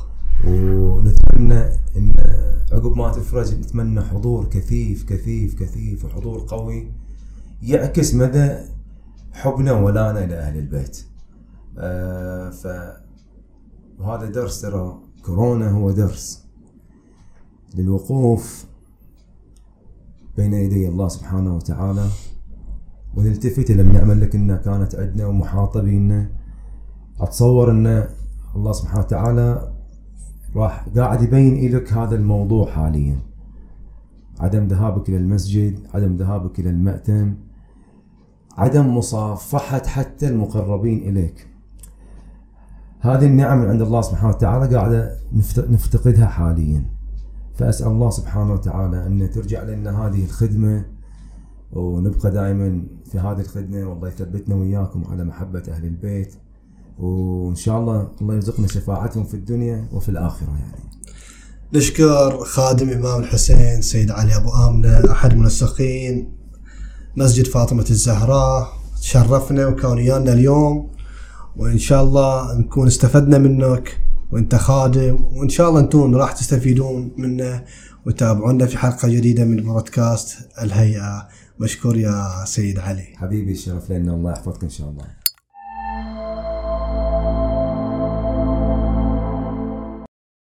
ونتمنى إن عقب ما تفرج نتمنى حضور كثيف كثيف كثيف وحضور قوي يعكس مدى حبنا ولانا إلى أهل البيت. آه ف وهذا درس ترى كورونا هو درس للوقوف بين يدي الله سبحانه وتعالى. ونلتفت إلى النعمة اللي كنا كانت عندنا ومحاطة بينا. أتصور إن الله سبحانه وتعالى راح قاعد يبين لك هذا الموضوع حاليا. عدم ذهابك إلى المسجد عدم ذهابك إلى المأتم عدم مصافحة حتى المقربين إليك. هذه النعم عند الله سبحانه وتعالى قاعدة نفت- نفتقدها حاليا. فأسأل الله سبحانه وتعالى أن ترجع لنا هذه الخدمة ونبقى دائما في هذه الخدمة. والله يثبتنا وإياكم على محبة أهل البيت. وإن شاء الله الله يرزقنا شفاعتهم في الدنيا وفي الآخرة يعني. نشكر خادم إمام الحسين سيد علي أبو آمنة أحد منسقين مسجد فاطمة الزهراء. تشرفنا وكان ويانا اليوم. وإن شاء الله نكون استفدنا منك وأنت خادم. وإن شاء الله أنتم راح تستفيدون منه وتابعونا في حلقة جديدة من بودكاست الهيئة. مشكور يا سيد علي. حبيبي الشرف لنا الله يحفظك إن شاء الله.